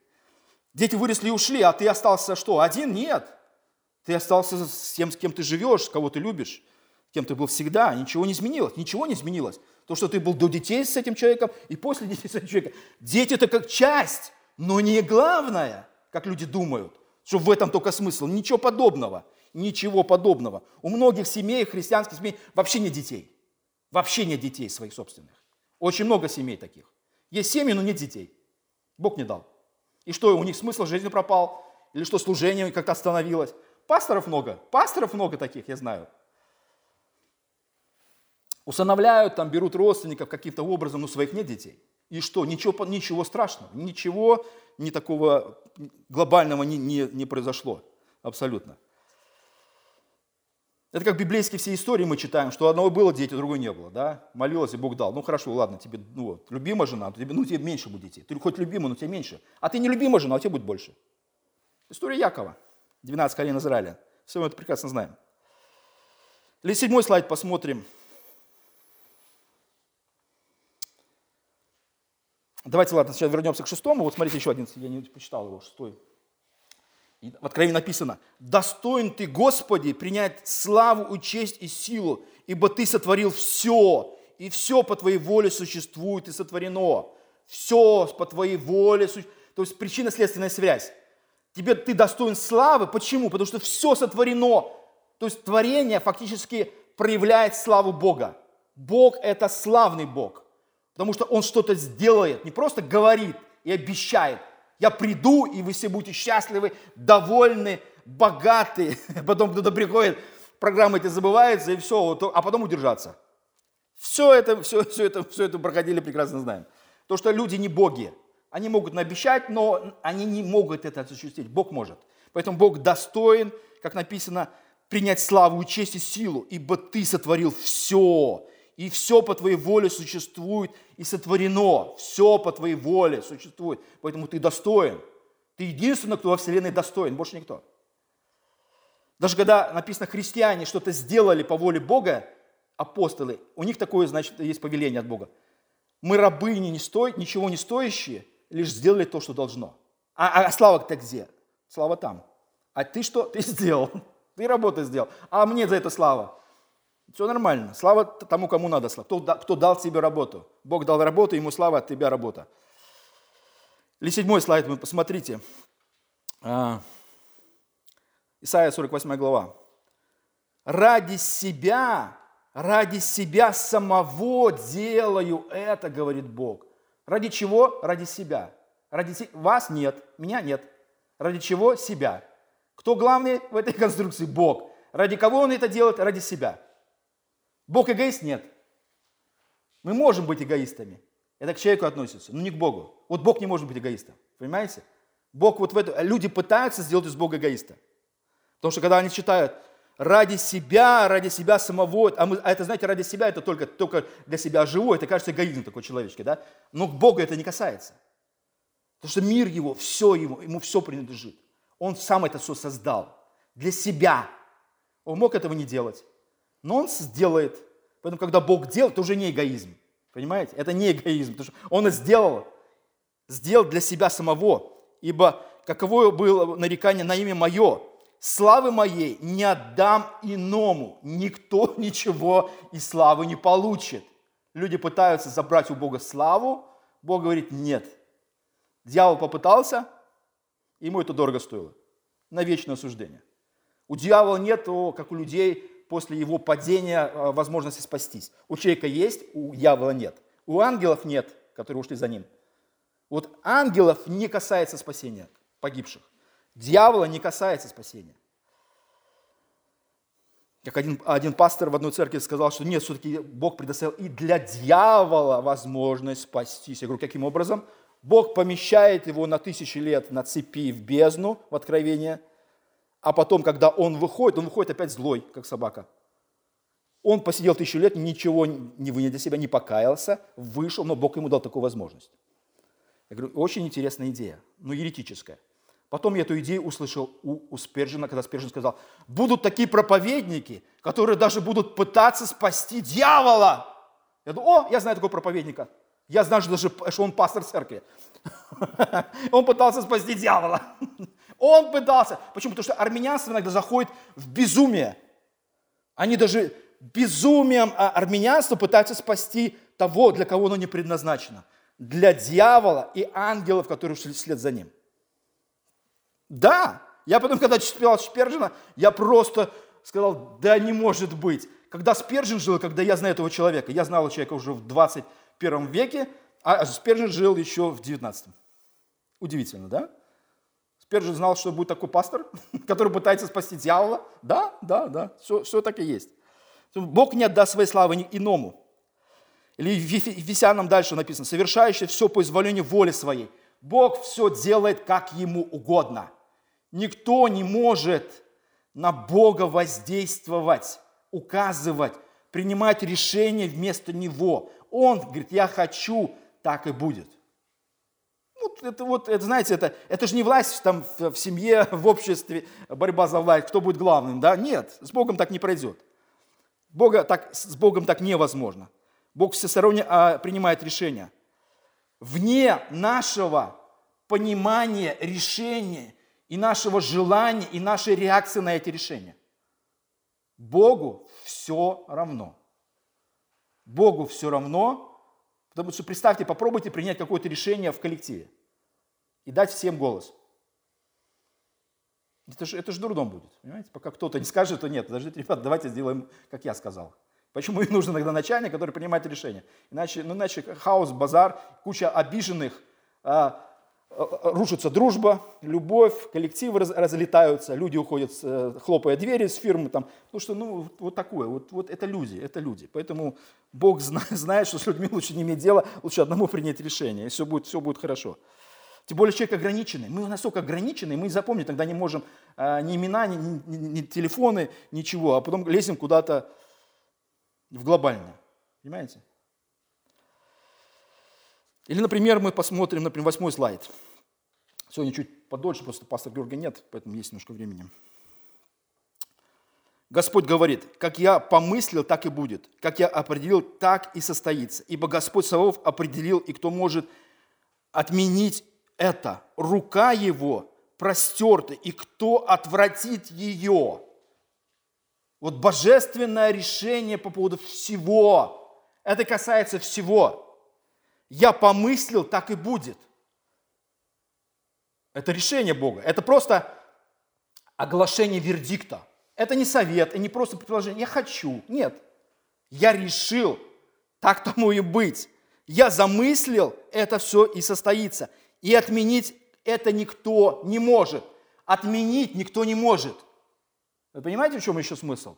Дети выросли и ушли, а ты остался что, один? Нет. Ты остался с тем, с кем ты живешь, кого ты любишь, кем ты был всегда. Ничего не изменилось. Ничего не изменилось. То, что ты был до детей с этим человеком и после детей с этим человеком. Дети это как часть, но не главное, как люди думают, что в этом только смысл. Ничего подобного. Ничего подобного. У многих семей, христианских семей вообще нет детей. Вообще нет детей своих собственных. Очень много семей таких. Есть семьи, но нет детей. Бог не дал. И что, у них смысл жизни пропал? Или что, служение как-то остановилось? Пасторов много. Пасторов много таких, я знаю. Усыновляют, там берут родственников каким-то образом, но своих нет детей. И что? Ничего, ничего страшного, ничего не такого глобального не, не, не произошло. Абсолютно. Это как библейские все истории мы читаем, что одного было дети, другого не было, да? Молилась, и Бог дал. Ну хорошо, ладно, тебе, ну вот, любимая жена, тебе, ну тебе меньше будет детей. Ты хоть любимая, но тебе меньше. А ты не любимая жена, а тебе будет больше. История Якова. 12 колен Израиля. Все мы это прекрасно знаем. Или седьмой слайд посмотрим. Давайте, ладно, сейчас вернемся к шестому. Вот смотрите, еще один, я не почитал его, шестой. И в Откровении написано, «Достоин ты, Господи, принять славу и честь и силу, ибо ты сотворил все, и все по твоей воле существует и сотворено. Все по твоей воле существует». То есть причинно-следственная связь. Тебе, ты достоин славы. Почему? Потому что все сотворено. То есть творение фактически проявляет славу Бога. Бог – это славный Бог. Потому что Он что-то сделает, не просто говорит и обещает. Я приду, и вы все будете счастливы, довольны, богаты. <laughs> Потом кто-то приходит, программа эти забывается, и все, а потом удержаться. Все это, все, все, это, все это проходили, прекрасно знаем. То, что люди не боги – они могут наобещать, но они не могут это осуществить. Бог может. Поэтому Бог достоин, как написано, принять славу и честь и силу, ибо ты сотворил все, и все по твоей воле существует и сотворено. Все по твоей воле существует. Поэтому ты достоин. Ты единственный, кто во Вселенной достоин, больше никто. Даже когда написано христиане что-то сделали по воле Бога, апостолы, у них такое, значит, есть повеление от Бога. Мы рабыни не стоят, ничего не стоящие, лишь сделали то, что должно. А, а слава-то где? Слава там. А ты что? Ты сделал. <laughs> Ты работу сделал. А мне за это слава. Все нормально. Слава тому, кому надо слава. Кто, кто дал тебе работу. Бог дал работу, ему слава, от тебя работа. Или седьмой слайд, вы посмотрите. А, Исайя 48 глава. Ради себя, ради себя самого делаю это, говорит Бог. Ради чего? Ради себя. Ради вас нет, меня нет. Ради чего? Себя. Кто главный в этой <laughs> конструкции? Бог. Ради кого он это делает? Ради себя. Бог эгоист? Нет. Мы можем быть эгоистами. Это к человеку относится, но не к Богу. Вот Бог не может быть эгоистом. Понимаете? Бог вот в это... Люди пытаются сделать из Бога эгоиста. Потому что когда они читают, ради себя, ради себя самого. А, мы, а это, знаете, ради себя это только, только для себя живу. Это кажется эгоизм такой человеческий, да? Но к Богу это не касается. Потому что мир его, все его, ему все принадлежит. Он сам это все создал для себя. Он мог этого не делать, но он сделает. Поэтому, когда Бог делает, это уже не эгоизм. Понимаете? Это не эгоизм, потому что он сделал, сделал для себя самого. Ибо каково было нарекание на имя мое, славы моей не отдам иному. Никто ничего из славы не получит. Люди пытаются забрать у Бога славу. Бог говорит, нет. Дьявол попытался, ему это дорого стоило. На вечное осуждение. У дьявола нет, как у людей, после его падения э, возможности спастись. У человека есть, у дьявола нет. У ангелов нет, которые ушли за ним. Вот ангелов не касается спасения погибших. Дьявола не касается спасения. Как один, один пастор в одной церкви сказал, что нет, все-таки Бог предоставил и для дьявола возможность спастись. Я говорю, каким образом? Бог помещает его на тысячи лет на цепи в бездну, в откровение, а потом, когда он выходит, он выходит опять злой, как собака. Он посидел тысячу лет, ничего не вынес для себя, не покаялся, вышел, но Бог ему дал такую возможность. Я говорю, очень интересная идея, но еретическая. Потом я эту идею услышал у, у Спержина, когда Спержин сказал, будут такие проповедники, которые даже будут пытаться спасти дьявола. Я думаю, о, я знаю такого проповедника. Я знаю, что даже что он пастор церкви. <laughs> Он пытался спасти дьявола. Он пытался. Почему? Потому что армянство иногда заходит в безумие. Они даже безумием а армянства пытаются спасти того, для кого оно не предназначено. Для дьявола и ангелов, которые шли вслед за ним. Да, я потом, когда читал Спержина, я просто сказал, да не может быть. Когда Спержин жил, когда я знаю этого человека, я знал человека уже в 21 веке, а Спержин жил еще в 19. Удивительно, да? Спержин знал, что будет такой пастор, <laughs> который пытается спасти дьявола. Да, да, да, все, все так и есть. Бог не отдаст своей славы иному. Или в Ефесянам дальше написано, совершающий все по изволению воли своей. Бог все делает, как ему угодно. Никто не может на Бога воздействовать, указывать, принимать решения вместо Него. Он говорит, я хочу, так и будет. Вот это, вот, это знаете, это, это же не власть там, в, в семье, <laughs> в обществе, борьба за власть, кто будет главным, да? Нет, с Богом так не пройдет. Бога так, с Богом так невозможно. Бог всесторонне а, принимает решения. Вне нашего понимания решения и нашего желания, и нашей реакции на эти решения. Богу все равно. Богу все равно, потому что представьте, попробуйте принять какое-то решение в коллективе и дать всем голос – это же, это же дурдом будет, понимаете? Пока кто-то не скажет, то нет, подождите, ребята, давайте сделаем, как я сказал. Почему им нужен иногда начальник, который принимает решения? Иначе, ну, иначе хаос, базар, куча обиженных, а, рушится дружба, любовь, коллективы раз, разлетаются, люди уходят, э, хлопая двери с фирмы. Там, ну что, ну вот такое, вот, вот это люди, это люди. Поэтому Бог <laughs> знает, что с людьми лучше не иметь дела, лучше одному принять решение, и все будет, все будет хорошо. Тем более человек ограниченный. Мы настолько ограничены, мы запомнить тогда не можем а, ни имена, ни, ни, ни телефоны, ничего, а потом лезем куда-то в глобальное. Понимаете? Или, например, мы посмотрим, например, восьмой слайд. Сегодня чуть подольше, просто пастор Георгия нет, поэтому есть немножко времени. Господь говорит, как я помыслил, так и будет. Как я определил, так и состоится. Ибо Господь Савов определил, и кто может отменить это рука его простерта, и кто отвратит ее? Вот божественное решение по поводу всего. Это касается всего. Я помыслил, так и будет. Это решение Бога. Это просто оглашение вердикта. Это не совет, и не просто предложение. Я хочу. Нет. Я решил, так тому и быть. Я замыслил, это все и состоится. И отменить это никто не может. Отменить никто не может. Вы понимаете, в чем еще смысл?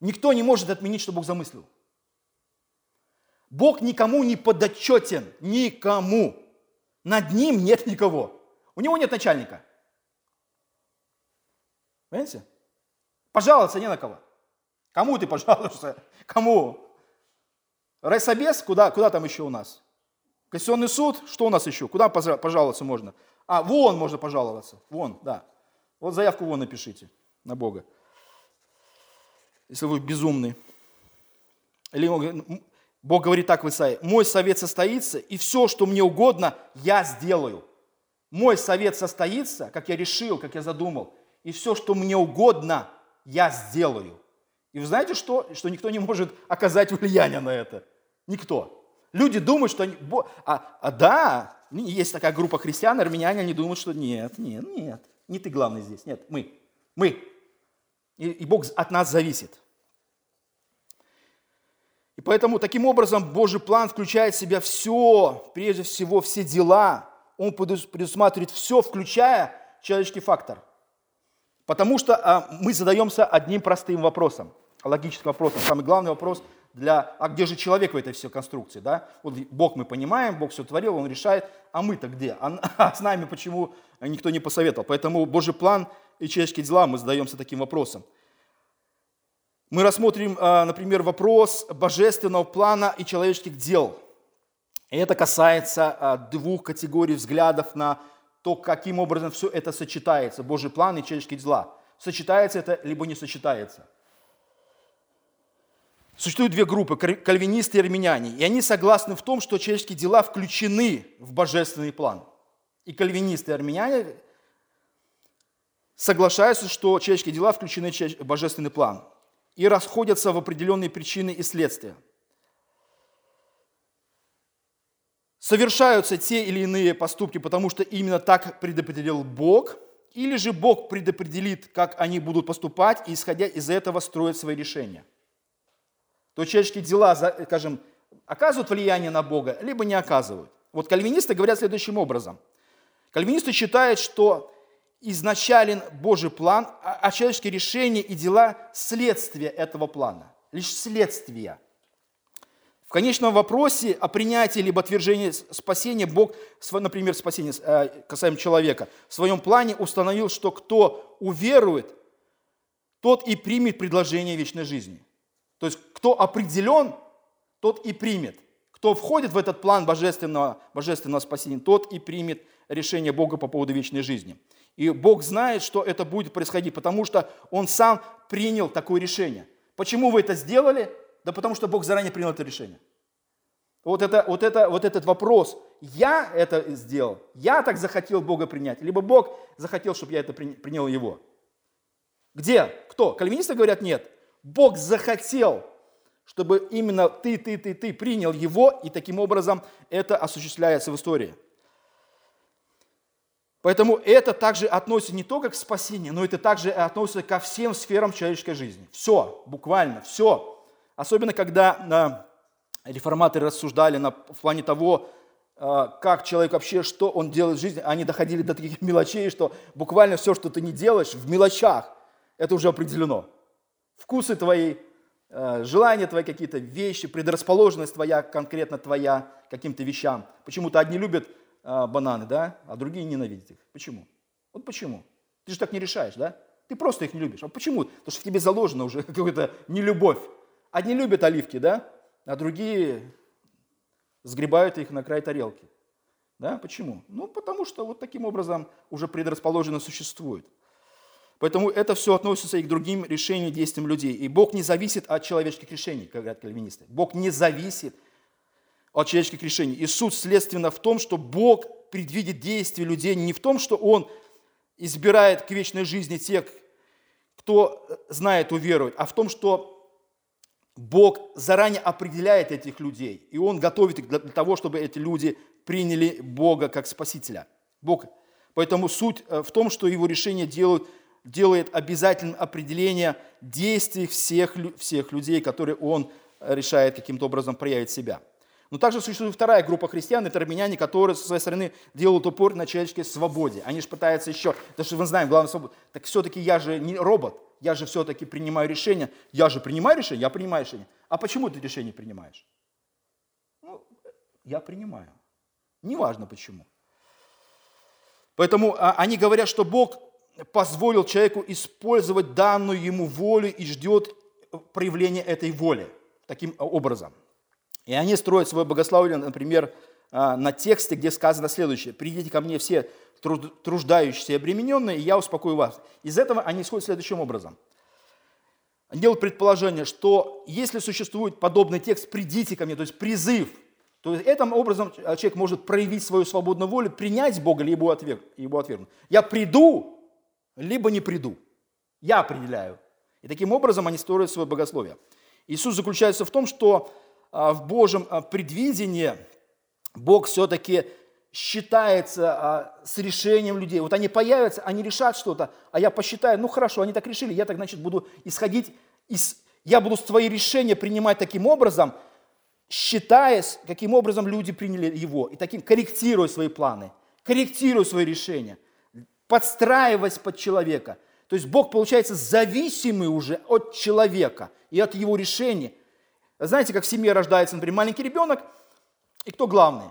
Никто не может отменить, что Бог замыслил. Бог никому не подотчетен, никому. Над ним нет никого. У него нет начальника. Понимаете? Пожаловаться не на кого. Кому ты пожалуешься? <laughs> Кому? Райсобес? Куда, куда там еще у нас? Конституционный суд, что у нас еще? Куда пожаловаться можно? А, вон можно пожаловаться. Вон, да. Вот заявку вон напишите на Бога. Если вы безумный. Или Бог говорит так в Исаии, мой совет состоится, и все, что мне угодно, я сделаю. Мой совет состоится, как я решил, как я задумал, и все, что мне угодно, я сделаю. И вы знаете что? Что никто не может оказать влияние на это. Никто. Люди думают, что они... А, а да, есть такая группа христиан, армяне, они думают, что нет, нет, нет, не ты главный здесь, нет, мы, мы. И, и Бог от нас зависит. И поэтому таким образом Божий план включает в себя все, прежде всего все дела. Он предусматривает все, включая человеческий фактор. Потому что а, мы задаемся одним простым вопросом, логическим вопросом. Самый главный вопрос для, а где же человек в этой всей конструкции, да? Вот Бог мы понимаем, Бог все творил, Он решает, а мы-то где? А, <laughs> а с нами почему никто не посоветовал? Поэтому Божий план и человеческие дела мы задаемся таким вопросом. Мы рассмотрим, а, например, вопрос божественного плана и человеческих дел. И это касается а, двух категорий взглядов на то, каким образом все это сочетается, Божий план и человеческие дела. Сочетается это, либо не сочетается. Существуют две группы, кальвинисты и армяне, и они согласны в том, что человеческие дела включены в божественный план. И кальвинисты и армяне соглашаются, что человеческие дела включены в божественный план и расходятся в определенные причины и следствия. совершаются те или иные поступки, потому что именно так предопределил Бог, или же Бог предопределит, как они будут поступать, и исходя из этого строят свои решения. То человеческие дела, скажем, оказывают влияние на Бога, либо не оказывают. Вот кальвинисты говорят следующим образом. Кальвинисты считают, что изначален Божий план, а, а человеческие решения и дела – следствие этого плана. Лишь следствие – в конечном вопросе о принятии либо отвержении спасения Бог, например, спасение э, касаемо человека, в своем плане установил, что кто уверует, тот и примет предложение вечной жизни. То есть кто определен, тот и примет. Кто входит в этот план божественного, божественного спасения, тот и примет решение Бога по поводу вечной жизни. И Бог знает, что это будет происходить, потому что Он сам принял такое решение. Почему вы это сделали? Да потому что Бог заранее принял это решение. Вот, это, вот, это, вот этот вопрос, я это сделал, я так захотел Бога принять, либо Бог захотел, чтобы я это принял Его. Где? Кто? Кальвинисты говорят нет. Бог захотел, чтобы именно ты, ты, ты, ты принял Его, и таким образом это осуществляется в истории. Поэтому это также относится не только к спасению, но это также относится ко всем сферам человеческой жизни. Все, буквально все. Особенно, когда реформаторы рассуждали на, в плане того, а, как человек вообще, что он делает в жизни, они доходили до таких <laughs> мелочей, что буквально все, что ты не делаешь, в мелочах, это уже определено. Вкусы твои, а, желания твои какие-то, вещи, предрасположенность твоя, конкретно твоя каким-то вещам. Почему-то одни любят а, бананы, да, а другие ненавидят их. Почему? Вот почему. Ты же так не решаешь, да? Ты просто их не любишь. А почему? Потому что в тебе заложена уже <laughs> какая-то нелюбовь. Одни любят оливки, да, а другие сгребают их на край тарелки. Да? Почему? Ну, потому что вот таким образом уже предрасположено существует. Поэтому это все относится и к другим решениям, действиям людей. И Бог не зависит от человеческих решений, как говорят кальвинисты. Бог не зависит от человеческих решений. И суть следственно в том, что Бог предвидит действия людей не в том, что Он избирает к вечной жизни тех, кто знает уверовать, а в том, что Бог заранее определяет этих людей, и Он готовит их для того, чтобы эти люди приняли Бога как Спасителя. Бог. Поэтому суть э, в том, что Его решение делает, делает обязательным определение действий всех, всех людей, которые Он решает каким-то образом проявить себя. Но также существует вторая группа христиан, это армяне, которые со своей стороны делают упор на человеческой свободе. Они же пытаются еще, потому что мы знаем, главное свобода, так все-таки я же не робот, я же все-таки принимаю решение. Я же принимаю решение, я принимаю решение. А почему ты решение принимаешь? Ну, я принимаю. Неважно почему. Поэтому а, они говорят, что Бог позволил человеку использовать данную ему волю и ждет проявления этой воли таким образом. И они строят свое богословие, например, а, на тексте, где сказано следующее. «Придите ко мне все труждающиеся и обремененные, и я успокою вас». Из этого они исходят следующим образом. Они делают предположение, что если существует подобный текст «придите ко мне», то есть призыв, то есть этим образом человек может проявить свою свободную волю, принять Бога, либо отверг, его отвергнуть. Я приду, либо не приду. Я определяю. И таким образом они строят свое богословие. Иисус заключается в том, что в Божьем а, предвидении Бог все-таки считается а, с решением людей. Вот они появятся, они решат что-то, а я посчитаю, ну хорошо, они так решили, я так, значит, буду исходить из... Я буду свои решения принимать таким образом, считаясь, каким образом люди приняли его, и таким корректируя свои планы, корректируя свои решения, подстраиваясь под человека. То есть Бог, получается, зависимый уже от человека и от его решения. Знаете, как в семье рождается, например, маленький ребенок, и кто главный?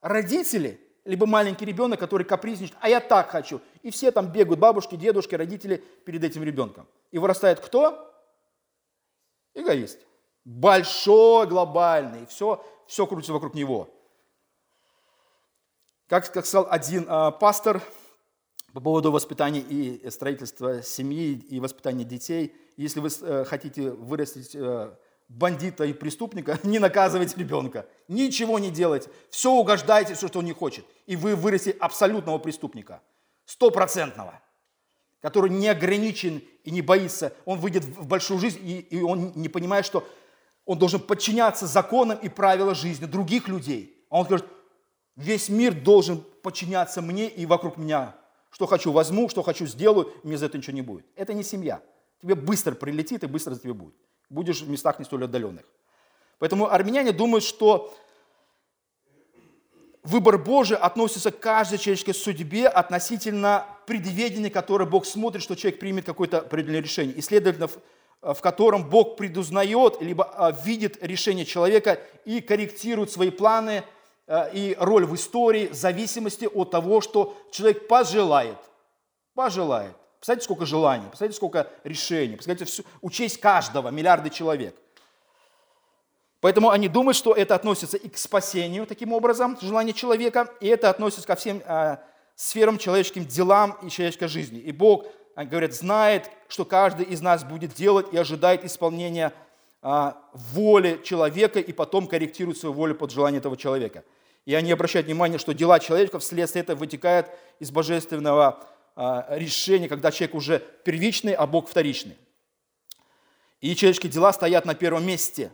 Родители, либо маленький ребенок, который капризничает, а я так хочу. И все там бегают, бабушки, дедушки, родители перед этим ребенком. И вырастает кто? Эгоист. Большой, глобальный. Все, все крутится вокруг него. Как, сказал один э, пастор по поводу воспитания и строительства семьи и воспитания детей, если вы э, хотите вырастить э, бандита и преступника, <laughs> не наказывайте ребенка, ничего не делайте, все угождайте, все, что он не хочет, и вы вырастите абсолютного преступника, стопроцентного, который не ограничен и не боится, он выйдет в большую жизнь, и, и он не понимает, что он должен подчиняться законам и правилам жизни других людей. А он скажет, весь мир должен подчиняться мне и вокруг меня. Что хочу возьму, что хочу сделаю, мне за это ничего не будет. Это не семья. Тебе быстро прилетит и быстро за тебе будет будешь в местах не столь отдаленных. Поэтому армяне думают, что выбор Божий относится к каждой человеческой судьбе относительно предведения, которое Бог смотрит, что человек примет какое-то определенное решение. И, следовательно, в котором Бог предузнает, либо а, видит решение человека и корректирует свои планы а, и роль в истории в зависимости от того, что человек пожелает. Пожелает. Представляете, сколько желаний, представляете, сколько решений, представляете, все, учесть каждого, миллиарды человек. Поэтому они думают, что это относится и к спасению, таким образом, желание человека, и это относится ко всем э, сферам человеческим делам и человеческой жизни. И Бог, они говорят, знает, что каждый из нас будет делать и ожидает исполнения э, воли человека, и потом корректирует свою волю под желание этого человека. И они обращают внимание, что дела человека вследствие этого вытекают из божественного а, решение, когда человек уже первичный, а Бог вторичный. И человеческие дела стоят на первом месте.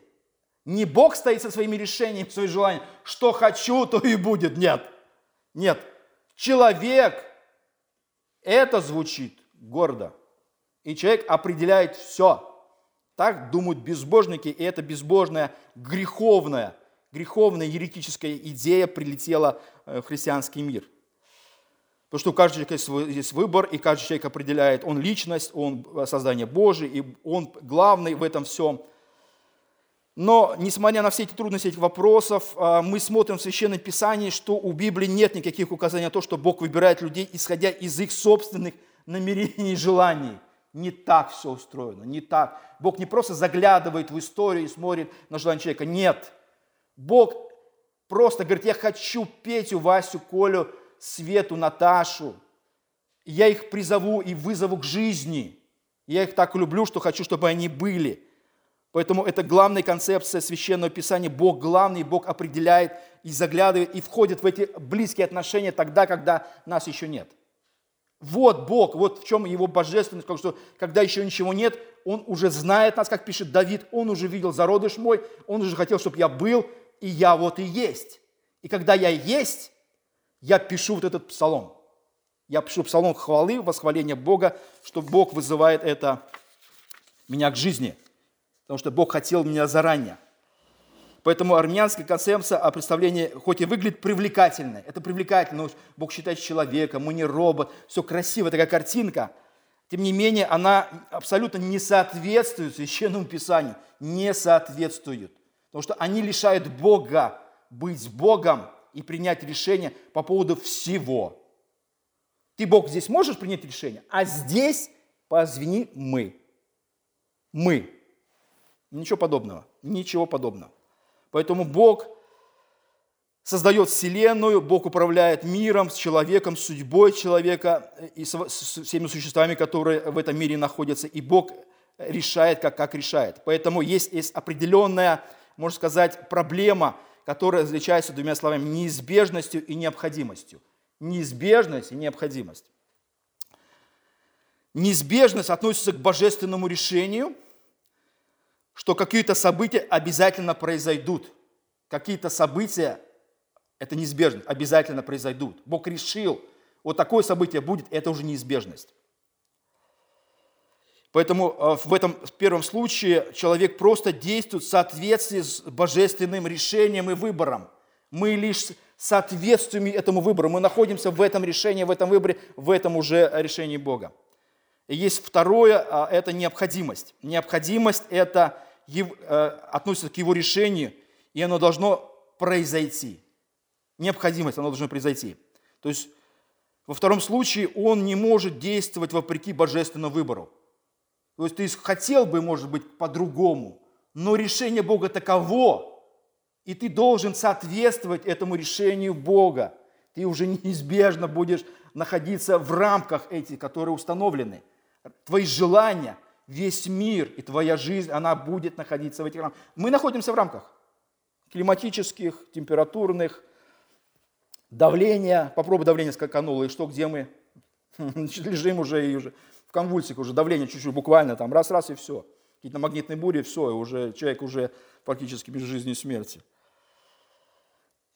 Не Бог стоит со своими решениями, своими желаниями. Что хочу, то и будет. Нет. Нет. Человек, это звучит гордо. И человек определяет все. Так думают безбожники, и эта безбожная, греховная, греховная еретическая идея прилетела э, в христианский мир. Потому что у каждого человека есть выбор, и каждый человек определяет, он личность, он создание Божие, и он главный в этом всем. Но, несмотря на все эти трудности этих вопросов, а, мы смотрим в Священном Писании, что у Библии нет никаких указаний на то, что Бог выбирает людей, исходя из их собственных намерений и желаний. Не так все устроено, не так. Бог не просто заглядывает в историю и смотрит на желание человека. Нет. Бог просто говорит, я хочу Петю, Васю, Колю, Свету, Наташу. Я их призову и вызову к жизни. Я их так люблю, что хочу, чтобы они были. Поэтому это главная концепция Священного Писания. Бог главный, Бог определяет и заглядывает, и входит в эти близкие отношения тогда, когда нас еще нет. Вот Бог, вот в чем его божественность, потому что когда еще ничего нет, Он уже знает нас, как пишет Давид, Он уже видел зародыш мой, Он уже хотел, чтобы я был, и я вот и есть. И когда я есть, я пишу вот этот псалом. Я пишу псалом хвалы, восхваления Бога, что Бог вызывает это меня к жизни. Потому что Бог хотел меня заранее. Поэтому армянская концепция о представлении, хоть и выглядит привлекательно, это привлекательно, Бог считает человека, мы не робот, все красиво, такая картинка. Тем не менее, она абсолютно не соответствует Священному Писанию, не соответствует. Потому что они лишают Бога быть Богом и принять решение по поводу всего. Ты, Бог, здесь можешь принять решение, а здесь, позвени, мы. Мы. Ничего подобного. Ничего подобного. Поэтому Бог создает Вселенную, Бог управляет миром, с человеком, судьбой человека и с всеми существами, которые в этом мире находятся. И Бог решает, как, как решает. Поэтому есть, есть определенная, можно сказать, проблема – которая различается двумя словами – неизбежностью и необходимостью. Неизбежность и необходимость. Неизбежность относится к божественному решению, что какие-то события обязательно произойдут. Какие-то события, это неизбежно, обязательно произойдут. Бог решил, вот такое событие будет, это уже неизбежность. Поэтому э, в этом первом случае человек просто действует в соответствии с божественным решением и выбором. Мы лишь соответствуем этому выбору. Мы находимся в этом решении, в этом выборе, в этом уже решении Бога. И есть второе, а, это необходимость. Необходимость это э, относится к его решению, и оно должно произойти. Необходимость, оно должно произойти. То есть во втором случае он не может действовать вопреки божественному выбору. То есть ты хотел бы, может быть, по-другому, но решение Бога таково, и ты должен соответствовать этому решению Бога. Ты уже <laughs> неизбежно будешь находиться в рамках этих, которые установлены. Твои желания, весь мир и твоя жизнь, она будет находиться в этих рамках. Мы находимся в рамках климатических, температурных, давления. Попробуй давление скакануло, и что, где мы? <laughs> Лежим уже и уже в конвульсиях, уже давление чуть-чуть буквально там раз-раз и все. Какие-то магнитные бури, все, и уже человек уже практически без жизни и смерти.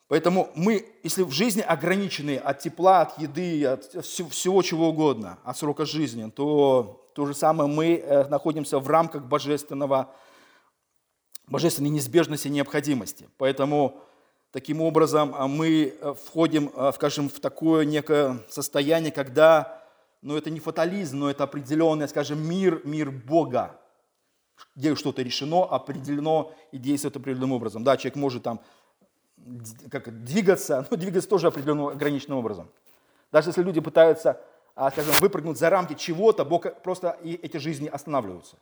Поэтому мы, если в жизни ограничены от тепла, от еды, от всего чего угодно, от срока жизни, то то же самое мы э, находимся в рамках божественного, божественной неизбежности и необходимости. Поэтому таким образом а, мы э, входим, э, скажем, в такое некое состояние, когда, ну это не фатализм, но это определенный, скажем, мир, мир Бога, где что-то решено, определено и действует определенным образом. Да, человек может там как, двигаться, <laughs> но двигаться тоже определенным ограниченным образом. Даже если люди пытаются, а, скажем, выпрыгнуть за рамки чего-то, Бог просто и эти жизни останавливаются.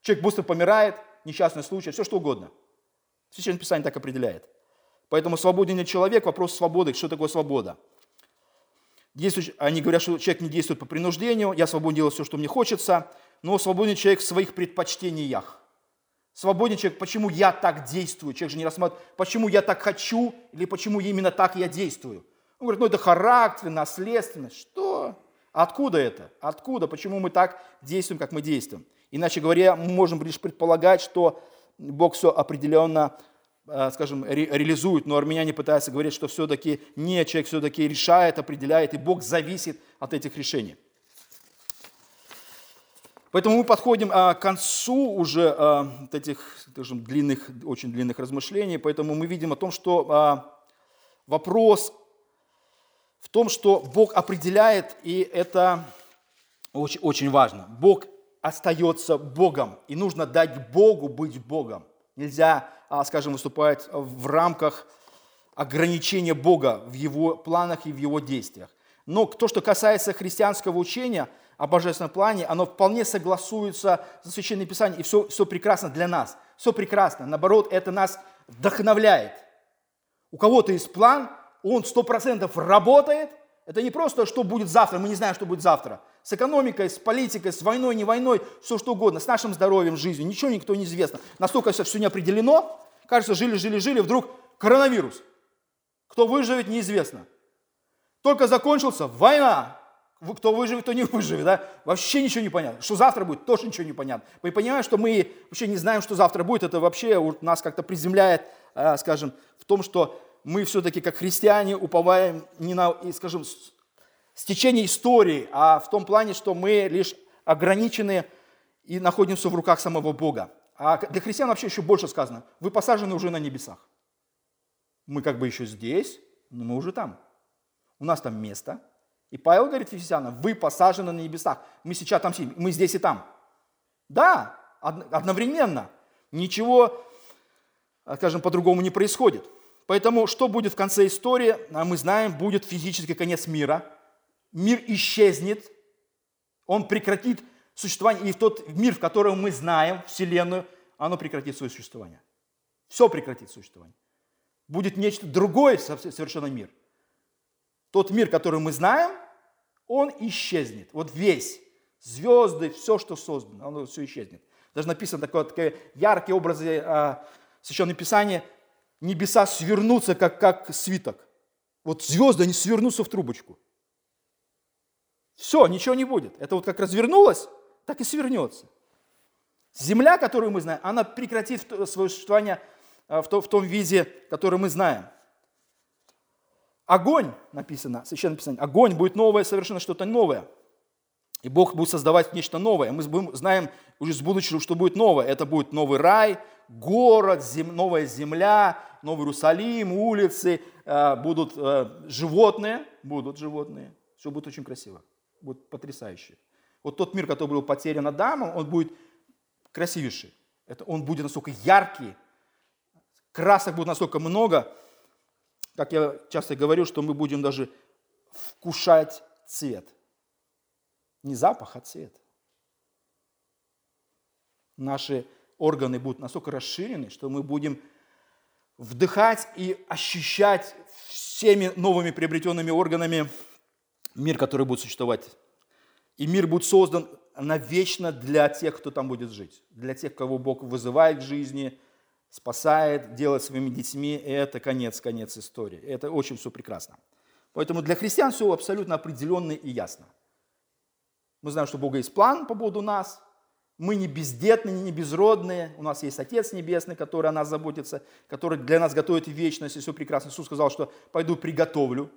Человек быстро помирает, несчастный случай, все что угодно. Священное Писание так определяет. Поэтому свободен человек, вопрос свободы, что такое свобода. Действующий, они говорят, что человек не действует по принуждению, я свободен делать все, что мне хочется, но свободен человек в своих предпочтениях. Свободен человек, почему я так действую. Человек же не рассматривает, почему я так хочу или почему именно так я действую. Он говорит, ну это характер, наследственность. Что? Откуда это? Откуда? Почему мы так действуем, как мы действуем? Иначе говоря, мы можем лишь предполагать, что Бог все определенно, скажем, ре реализует, но армяне пытаются говорить, что все-таки не, человек все-таки решает, определяет, и Бог зависит от этих решений. Поэтому мы подходим а, к концу уже а, вот этих скажем, длинных, очень длинных размышлений. Поэтому мы видим о том, что а, вопрос в том, что Бог определяет, и это очень, очень важно. Бог остается Богом, и нужно дать Богу быть Богом. Нельзя, скажем, выступать в рамках ограничения Бога в Его планах и в Его действиях. Но то, что касается христианского учения – о божественном плане, оно вполне согласуется со Священным Писанием, и все, все прекрасно для нас. Все прекрасно. Наоборот, это нас вдохновляет. У кого-то есть план, он сто процентов работает. Это не просто, что будет завтра, мы не знаем, что будет завтра. С экономикой, с политикой, с войной, не войной, все что угодно, с нашим здоровьем, жизнью, ничего никто не известно. Настолько все, все не определено, кажется, жили, жили, жили, вдруг коронавирус. Кто выживет, неизвестно. Только закончился, война, кто выживет, кто не выживет, да? Вообще ничего не понятно. Что завтра будет, тоже ничего не понятно. Мы понимаем, что мы вообще не знаем, что завтра будет. Это вообще нас как-то приземляет, а, скажем, в том, что мы все-таки как христиане уповаем не на, скажем, с течения истории, а в том плане, что мы лишь ограничены и находимся в руках самого Бога. А для христиан вообще еще больше сказано. Вы посажены уже на небесах. Мы как бы еще здесь, но мы уже там. У нас там место – и Павел говорит Ефесянам, вы посажены на небесах. Мы сейчас там сидим, мы здесь и там. Да, одновременно. Ничего, скажем, по-другому не происходит. Поэтому что будет в конце истории, а мы знаем, будет физический конец мира. Мир исчезнет, он прекратит существование. И в тот мир, в котором мы знаем, Вселенную, оно прекратит свое существование. Все прекратит существование. Будет нечто другое совершенно мир – тот мир, который мы знаем, он исчезнет. Вот весь. Звезды, все, что создано, оно все исчезнет. Даже написано такое, такие яркие образы а, Священного Писания. Небеса свернутся, как, как свиток. Вот звезды, они свернутся в трубочку. Все, ничего не будет. Это вот как развернулось, так и свернется. Земля, которую мы знаем, она прекратит свое существование а, в том виде, который мы знаем. Огонь, написано, священное писание, огонь будет новое, совершенно что-то новое. И Бог будет создавать нечто новое. Мы знаем уже с будущего, что будет новое. Это будет новый рай, город, зем, новая земля, новый Иерусалим, улицы, э, будут э, животные, будут животные. Все будет очень красиво, будет потрясающе. Вот тот мир, который был потерян Адамом, он будет красивейший. Это он будет настолько яркий, красок будет настолько много, как я часто говорю, что мы будем даже вкушать цвет. Не запах, а цвет. Наши органы будут настолько расширены, что мы будем вдыхать и ощущать всеми новыми приобретенными органами мир, который будет существовать. И мир будет создан навечно для тех, кто там будет жить. Для тех, кого Бог вызывает к жизни, спасает, делает своими детьми. И это конец, конец истории. Это очень все прекрасно. Поэтому для христиан все абсолютно определенно и ясно. Мы знаем, что у Бога есть план по поводу нас. Мы не бездетные, не безродные. У нас есть Отец Небесный, который о нас заботится, который для нас готовит вечность. И все прекрасно. Иисус сказал, что пойду приготовлю,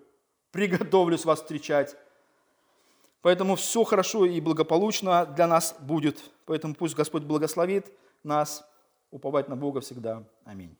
приготовлюсь вас встречать. Поэтому все хорошо и благополучно для нас будет. Поэтому пусть Господь благословит нас уповать на Бога всегда. Аминь.